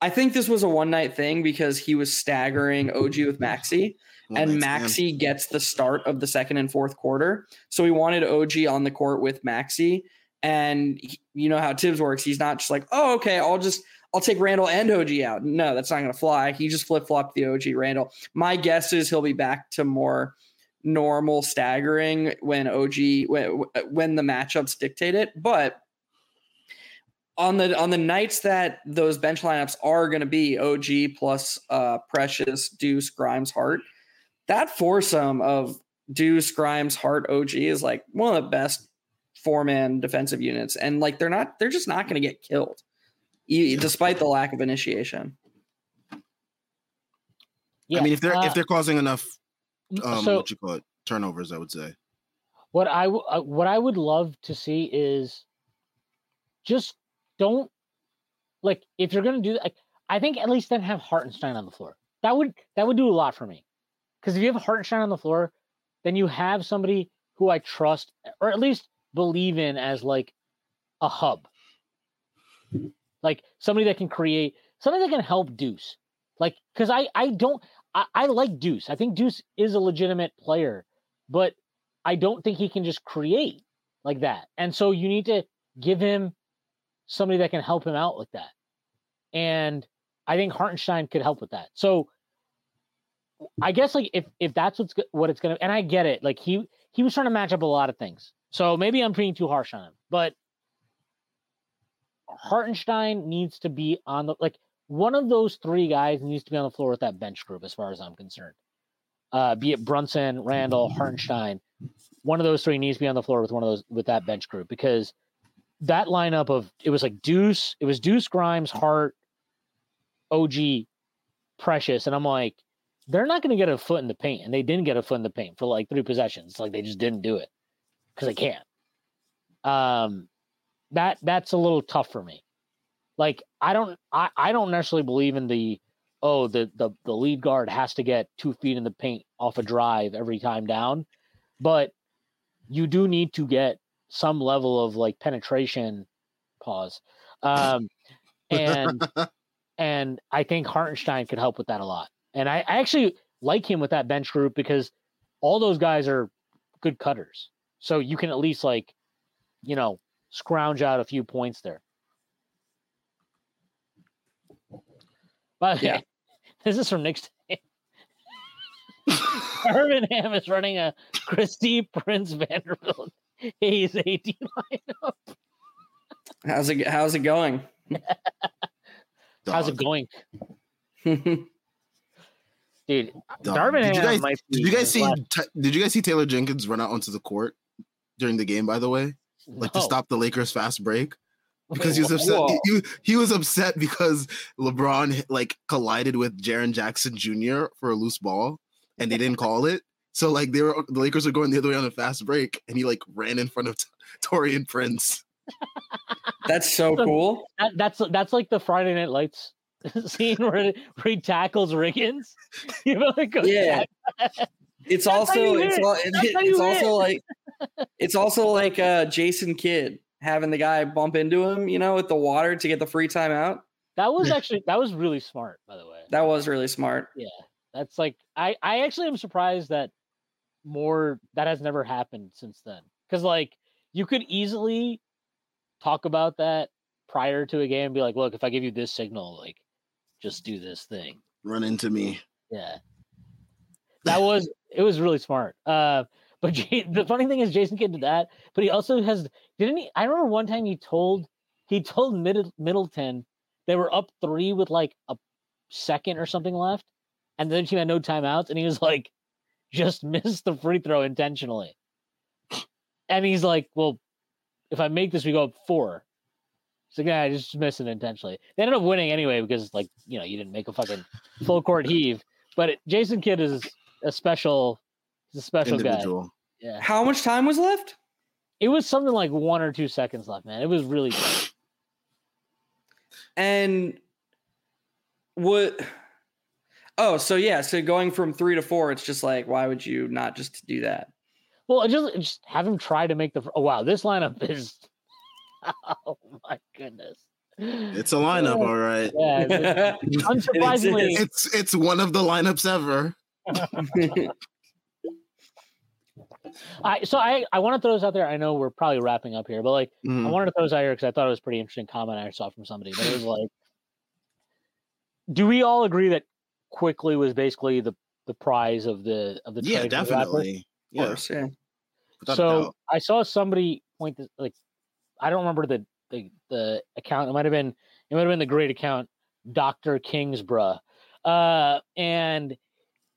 I think this was a one night thing because he was staggering OG with Maxi One and. Maxi gets the start of the second and fourth quarter. So we wanted OG on the court with Maxi. And he- you know how Thibs works. He's not just like, oh, okay, I'll just I'll take Randle and OG out. No, that's not gonna fly. He just flip flopped the OG Randle. My guess is he'll be back to more normal staggering when OG when, when the matchups dictate it. But on the on the nights that those bench lineups are going to be OG plus uh, Precious, Deuce, Grimes, Hart, that foursome of Deuce, Grimes, Hart, OG is like one of the best four man defensive units, and like they're not they're just not going to get killed, e- despite the lack of initiation. yeah. I mean, if they're uh, if they're causing enough, um, so what you call it, turnovers, I would say. what I w- uh, what I would love to see is just don't like if you're gonna do that. Like, I think at least then have Hartenstein on the floor. That would that would do a lot for me. Because if you have Hartenstein on the floor, then you have somebody who I trust or at least believe in as like a hub, like somebody that can create, somebody that can help Deuce. Like, because I I don't I, I like Deuce. I think Deuce is a legitimate player, but I don't think he can just create like that. And so you need to give him somebody that can help him out with that. And I think Hartenstein could help with that. So I guess like if if that's what's what it's gonna and I get it. Like he he was trying to match up a lot of things. So maybe I'm being too harsh on him, but Hartenstein needs to be on the like one of those three guys needs to be on the floor with that bench group, as far as I'm concerned. Uh, be it Brunson, Randle, Hartenstein, one of those three needs to be on the floor with one of those with that bench group because that lineup of it was like Deuce, it was Deuce Grimes, Hart, OG, Precious, and I'm like, they're not going to get a foot in the paint, and they didn't get a foot in the paint for like three possessions. Like they just didn't do it because I can't. Um, that that's a little tough for me. Like I don't, I, I don't necessarily believe in the oh the the the lead guard has to get two feet in the paint off a drive every time down, but you do need to get some level of like penetration pause. Um, and and I think Hartenstein could help with that a lot. And I, I actually like him with that bench group because all those guys are good cutters. So you can at least like, you know, scrounge out a few points there. But Yeah. this is from Nick's. Ham is running a Christie Prince Vanderbilt Hayes 18 lineup. How's it how's it going? How's it going, dude? Dog. Birmingham Did you guys, might did you guys see? left- Ta- Did you guys see Taylor Jenkins run out onto the court during the game? By the way, like to stop the Lakers' fast break because he was upset. Whoa. He, he was upset because LeBron like collided with Jaren Jackson Jr. for a loose ball, and they didn't call it. So like they were the Lakers were going the other way on a fast break, and he like ran in front of Taurean Prince. That's so cool. That, that's that's like the Friday Night Lights scene where, where he tackles Riggins. You know, it goes Yeah. Back. It's That's also it's, all, That's how it's also like it's also like uh Jason Kidd having the guy bump into him, you know, with the water to get the free time out. That was actually that was really smart, by the way. That was really smart. Yeah. That's like I I actually am surprised that more that has never happened since then. Because like you could easily talk about that prior to a game and be like, look, if I give you this signal, like just do this thing. Run into me. Yeah. That was it was really smart. Uh but J- the funny thing is Jason Kidd did that, but he also has didn't he I remember one time he told he told Mid- Middleton they were up 3 with like a second or something left and then team had no timeouts and he was like just missed the free throw intentionally. And he's like, "Well, if I make this we go up 4." So yeah, I just missed it intentionally. They ended up winning anyway because like, you know, you didn't make a fucking full court heave. But it, Jason Kidd is a special, he's a special guy. Yeah, How much time was left? it was something like one or two seconds left, man. It was really good. And what Oh, so yeah, so going from 3 to 4, it's just like why would you not just do that? well. Just just have him try to make the. Oh wow, this lineup is. Oh my goodness. It's a lineup, all right. Yeah, it- It unsurprisingly, exists. It's it's one of the lineups ever. I so I I want to throw this out there. I know we're probably wrapping up here, but like I Mhm. wanted to throw this out here because I thought it was a pretty interesting comment I saw from somebody. But it was like, do we all agree that Quickley was basically the the prize of the of the Yeah, trade for the Raptors? definitely. Of Yeah, course, yeah. so. I saw somebody point this like I don't remember the the, the account. It might have been it might have been the great account, Doctor Kingsborough, uh, and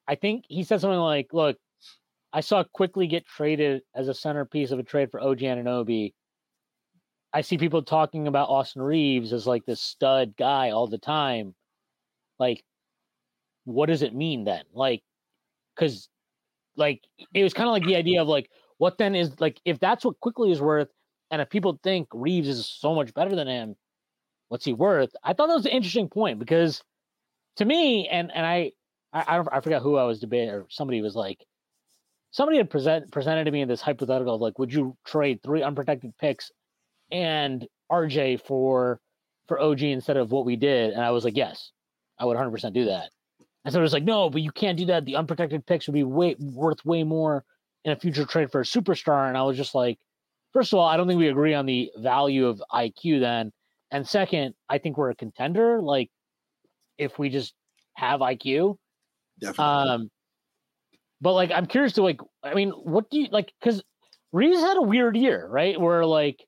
I think he said something like, "Look, I saw Quickley get traded as a centerpiece of a trade for OG Anunoby. I see people talking about Austin Reaves as like this stud guy all the time. Like, what does it mean then? Like, because like it was kind of like the idea of like what then is like if that's what Quickley is worth and if people think Reaves is so much better than him what's he worth i thought that was an interesting point because to me and and i i i, don't, I forgot who i was debating or somebody was like somebody had present, presented to me in this hypothetical of like would you trade three unprotected picks and rj for for og instead of what we did and i was like yes i would 100% do that and so it was like, no, but you can't do that. The unprotected picks would be way worth way more in a future trade for a superstar. And I was just like, first of all, I don't think we agree on the value of IQ then. And second, I think we're a contender. Like, if we just have IQ. Definitely. Um, but like, I'm curious to like, I mean, what do you like? Because Reaves had a weird year, right? Where like,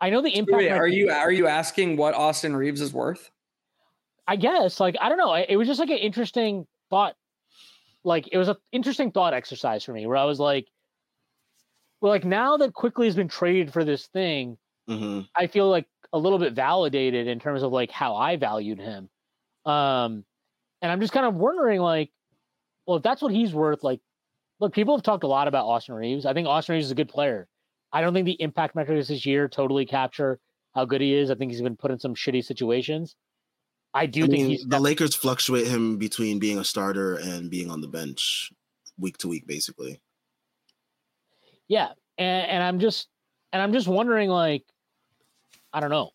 I know the impact. Wait, might are be- you are you asking what Austin Reaves is worth? I guess like I don't know. It was just like an interesting thought. Like it was an interesting thought exercise for me where I was like, well, like now that Quickley has been traded for this thing, Mhm. I feel like a little bit validated in terms of like how I valued him. Um, and I'm just kind of wondering like, well, if that's what he's worth, like, look, people have talked a lot about Austin Reaves. I think Austin Reaves is a good player. I don't think the impact metrics this year totally capture how good he is. I think he's been put in some shitty situations. I do I think mean, he's the Lakers fluctuate him between being a starter and being on the bench week to week, basically. Yeah, and, and I'm just and I'm just wondering, like, I don't know.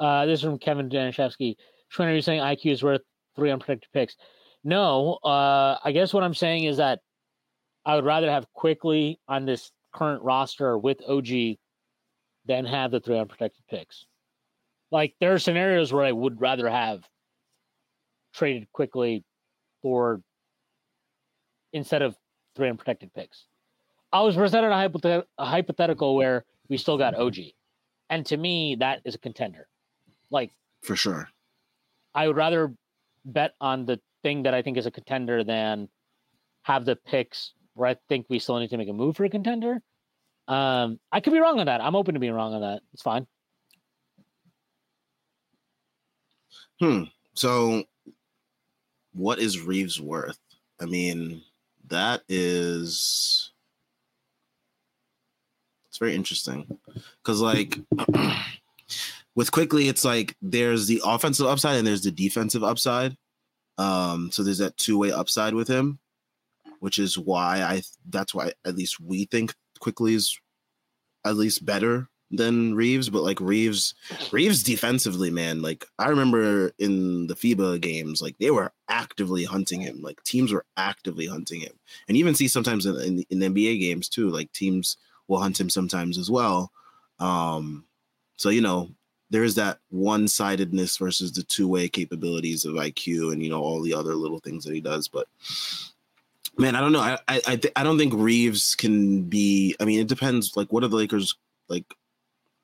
Uh, this is from Kevin Danishevsky. Schwinner, you're saying IQ is worth three unprotected picks. No, uh, I guess what I'm saying is that I would rather have Quickley on this current roster with OG than have the three unprotected picks. Like there are scenarios where I would rather have traded Quickley for instead of three unprotected picks. I was presented a, hypothet- a hypothetical where we still got OG, and to me that is a contender. Like for sure. I would rather bet on the thing that I think is a contender than have the picks where I think we still need to make a move for a contender. Um, I could be wrong on that. I'm open to being wrong on that. It's fine. Hmm. So, what is Reaves worth? I mean, that is it's very interesting because, like, with Quickley, it's like there's the offensive upside and there's the defensive upside. Um, so there's that two way upside with him, which is why I that's why at least we think Quickley is at least better than Reaves, but like Reaves, Reaves defensively, man. Like I remember in the FIBA games, like they were actively hunting him. Like teams were actively hunting him, and even see sometimes in, in, in NBA games too. Like teams will hunt him sometimes as well. Um, so you know there is that one-sidedness versus the two-way capabilities of IQ and you know all the other little things that he does, but man, I don't know. I I I, th- I don't think Reaves can be. I mean, it depends. Like, what are the Lakers like?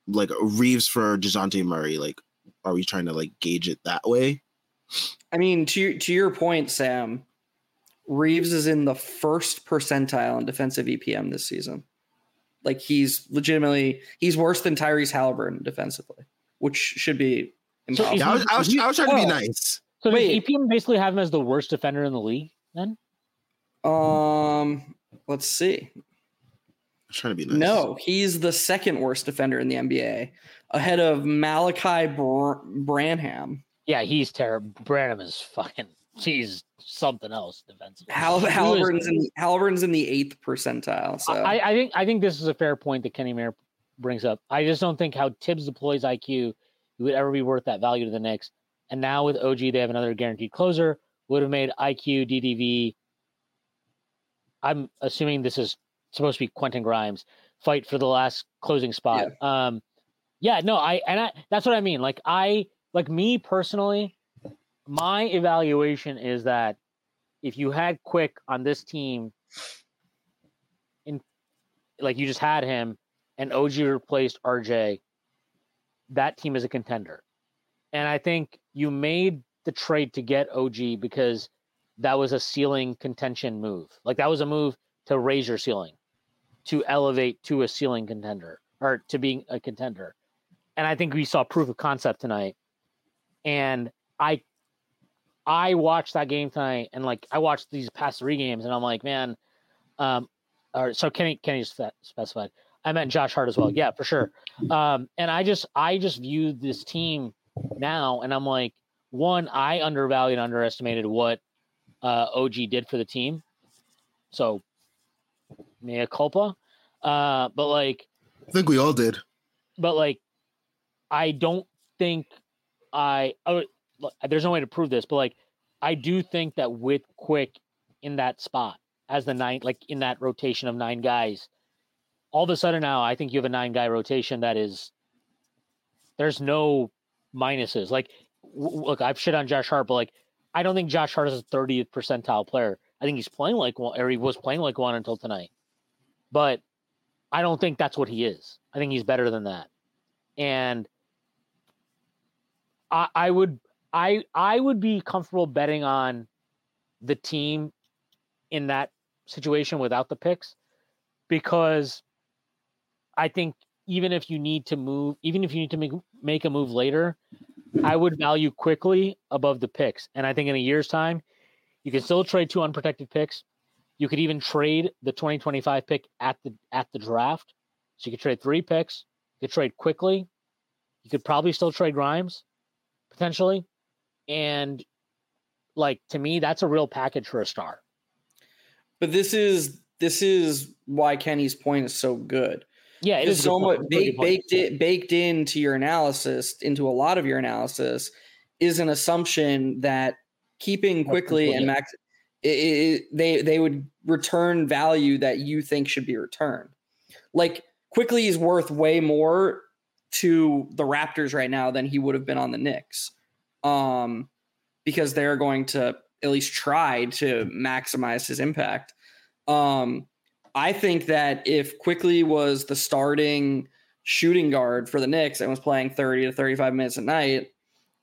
like Reaves for Dejounte Murray? Like, are we trying to like gauge it that way? I mean, to to your point, Sam, Reaves is in the first percentile in defensive EPM this season. Like he's legitimately he's worse than Tyrese Halliburton defensively, which should be impossible. So I, was, I, was, I was trying to be nice. So Wait, EPM basically have him as the worst defender in the league then? Um, let's see trying to be nice. No, he's the second worst defender in the NBA, ahead of Malachi Br- Branham. Yeah, he's terrible. Branham is fucking. He's something else defensively. Hal- Halliburton's in Halliburton's in the eighth percentile. So I, I think I think this is a fair point that Kenny Mayer brings up. I just don't think how Thibs deploys IQ would ever be worth that value to the Knicks. And now with OG, they have another guaranteed closer. Would have made IQ DDV. I'm assuming this is supposed to be Quentin Grimes fight for the last closing spot. Yeah. Um, yeah, no, I and I that's what I mean. Like I like me personally, my evaluation is that if you had Quick on this team, in like you just had him, and OG replaced RJ, that team is a contender. And I think you made the trade to get OG because that was a ceiling contention move. Like that was a move to raise your ceiling to elevate to a ceiling contender or to being a contender. And I think we saw proof of concept tonight. And I I watched that game tonight and like I watched these past three games and I'm like, man, um or so Kenny Kenny just specified. I meant Josh Hart as well. Yeah, for sure. Um, and I just I just view this team now and I'm like, one, I undervalued, underestimated what uh, OG did for the team. So mea culpa. Uh, but like, I think we all did. But like, I don't think I. Oh, there's no way to prove this, but like, I do think that with Quick in that spot as the nine, like in that rotation of nine guys, all of a sudden now I think you have a nine guy rotation that is. There's no minuses. Like, w- look, I've shit on Josh Hart, but like, I don't think Josh Hart is a 30th percentile player. I think he's playing like one, or he was playing like one until tonight. But I don't think that's what he is. I think he's better than that. And I, I would I I would be comfortable betting on the team in that situation without the picks because I think even if you need to move, even if you need to make make a move later, I would value Quickley above the picks. And I think in a year's time, you can still trade two unprotected picks. You could even trade the 2025 pick at the at the draft. So you could trade three picks. You could trade Quickley. You could probably still trade Grimes, potentially. And like to me, that's a real package for a star. But this is this is why Kenny's point is so good. Yeah, it is so much point. Really good baked, baked, in, baked into your analysis, into a lot of your analysis, is an assumption that keeping Quickley and max, i i they they would return value that you think should be returned. Like Quickley is worth way more to the Raptors right now than he would have been on the Knicks, um, because they're going to at least try to maximize his impact. Um, I think that if Quickley was the starting shooting guard for the Knicks and was playing 30 to 35 minutes a night,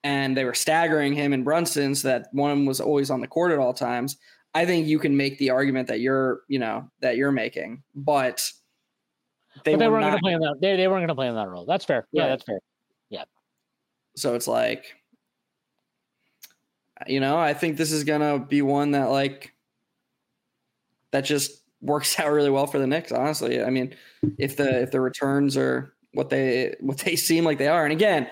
and they were staggering him and Brunson so that one was always on the court at all times, I think you can make the argument that you're, you know, that you're making. But they, but they were weren't going to play in that. They, they weren't going to play in that role. That's fair. Yeah, Right. that's fair. Yeah. So it's like, you know, I think this is gonna be one that like that just works out really well for the Knicks. Honestly, I mean, if the if the returns are what they what they seem like they are, and again,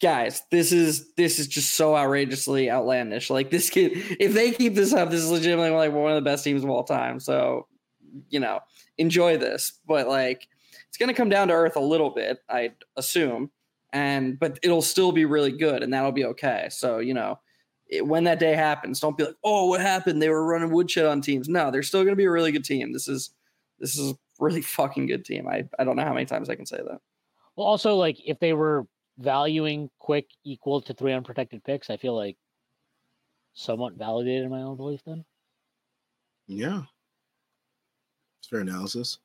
guys, this is this is just so outrageously outlandish. Like this kid, if they keep this up, this is legitimately like one of the best teams of all time. So, you know, enjoy this, but like it's gonna come down to earth a little bit, I assume and but it'll still be really good and that'll be okay so you know it, when that day happens don't be like oh what happened they were running woodshed on teams no they're still going to be a really good team this is this is a really fucking good team i i don't know how many times i can say that Well, also like if they were valuing quick equal to three unprotected picks, I feel like somewhat validated my own belief. Then Yeah. It's fair analysis.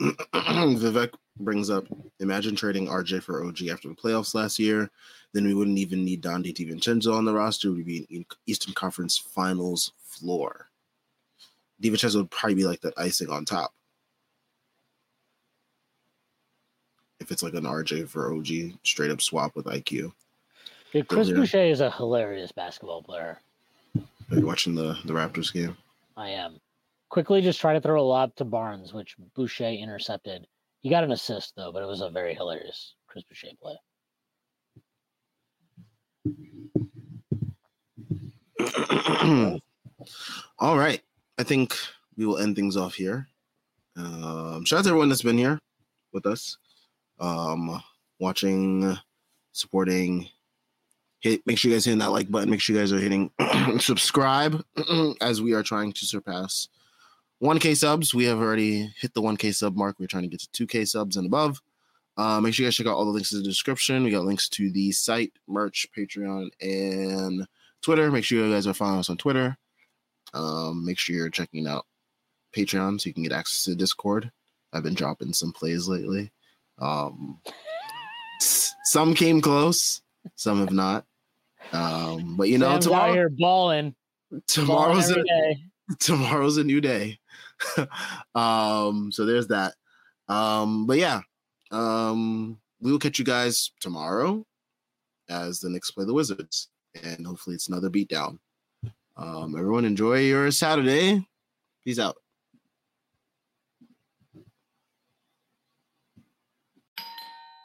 Vivek brings up imagine trading RJ for OG after the playoffs last year. Then we wouldn't even need Donte DiVincenzo on the roster. We'd be in Eastern Conference Finals floor. DiVincenzo would probably be like that icing on top. If it's like an RJ for OG straight up swap with IQ. Dude, Chris Yeah. Boucher is a hilarious basketball player. Are you watching the, the Raptors game? I am. Quickley just try to throw a lob to Barnes, which Boucher intercepted. He got an assist though, but it was a very hilarious Chris Boucher play. All right. I think we will end things off here. Um, shout out to everyone that's been here with us, um, watching, supporting. Hit. Make sure you guys hitting that like button. Make sure you guys are hitting subscribe as we are trying to surpass 1K subs. We have already hit the 1K sub mark. We're trying to get to 2K subs and above. Uh, make sure you guys check out all the links in the description. We got links to the site, merch, Patreon, and Twitter. Make sure you guys are following us on Twitter. Um, make sure you're checking out Patreon so you can get access to Discord. I've been dropping some plays lately. Um, some came close, some have not. Um, but you know, Sam's tomorrow, balling. tomorrow's balling a. tomorrow's a new day. um, so there's that. Um, but yeah, um, we will catch you guys tomorrow as the Knicks play the Wizards, and hopefully it's another beatdown. Um, everyone enjoy your Saturday. Peace out.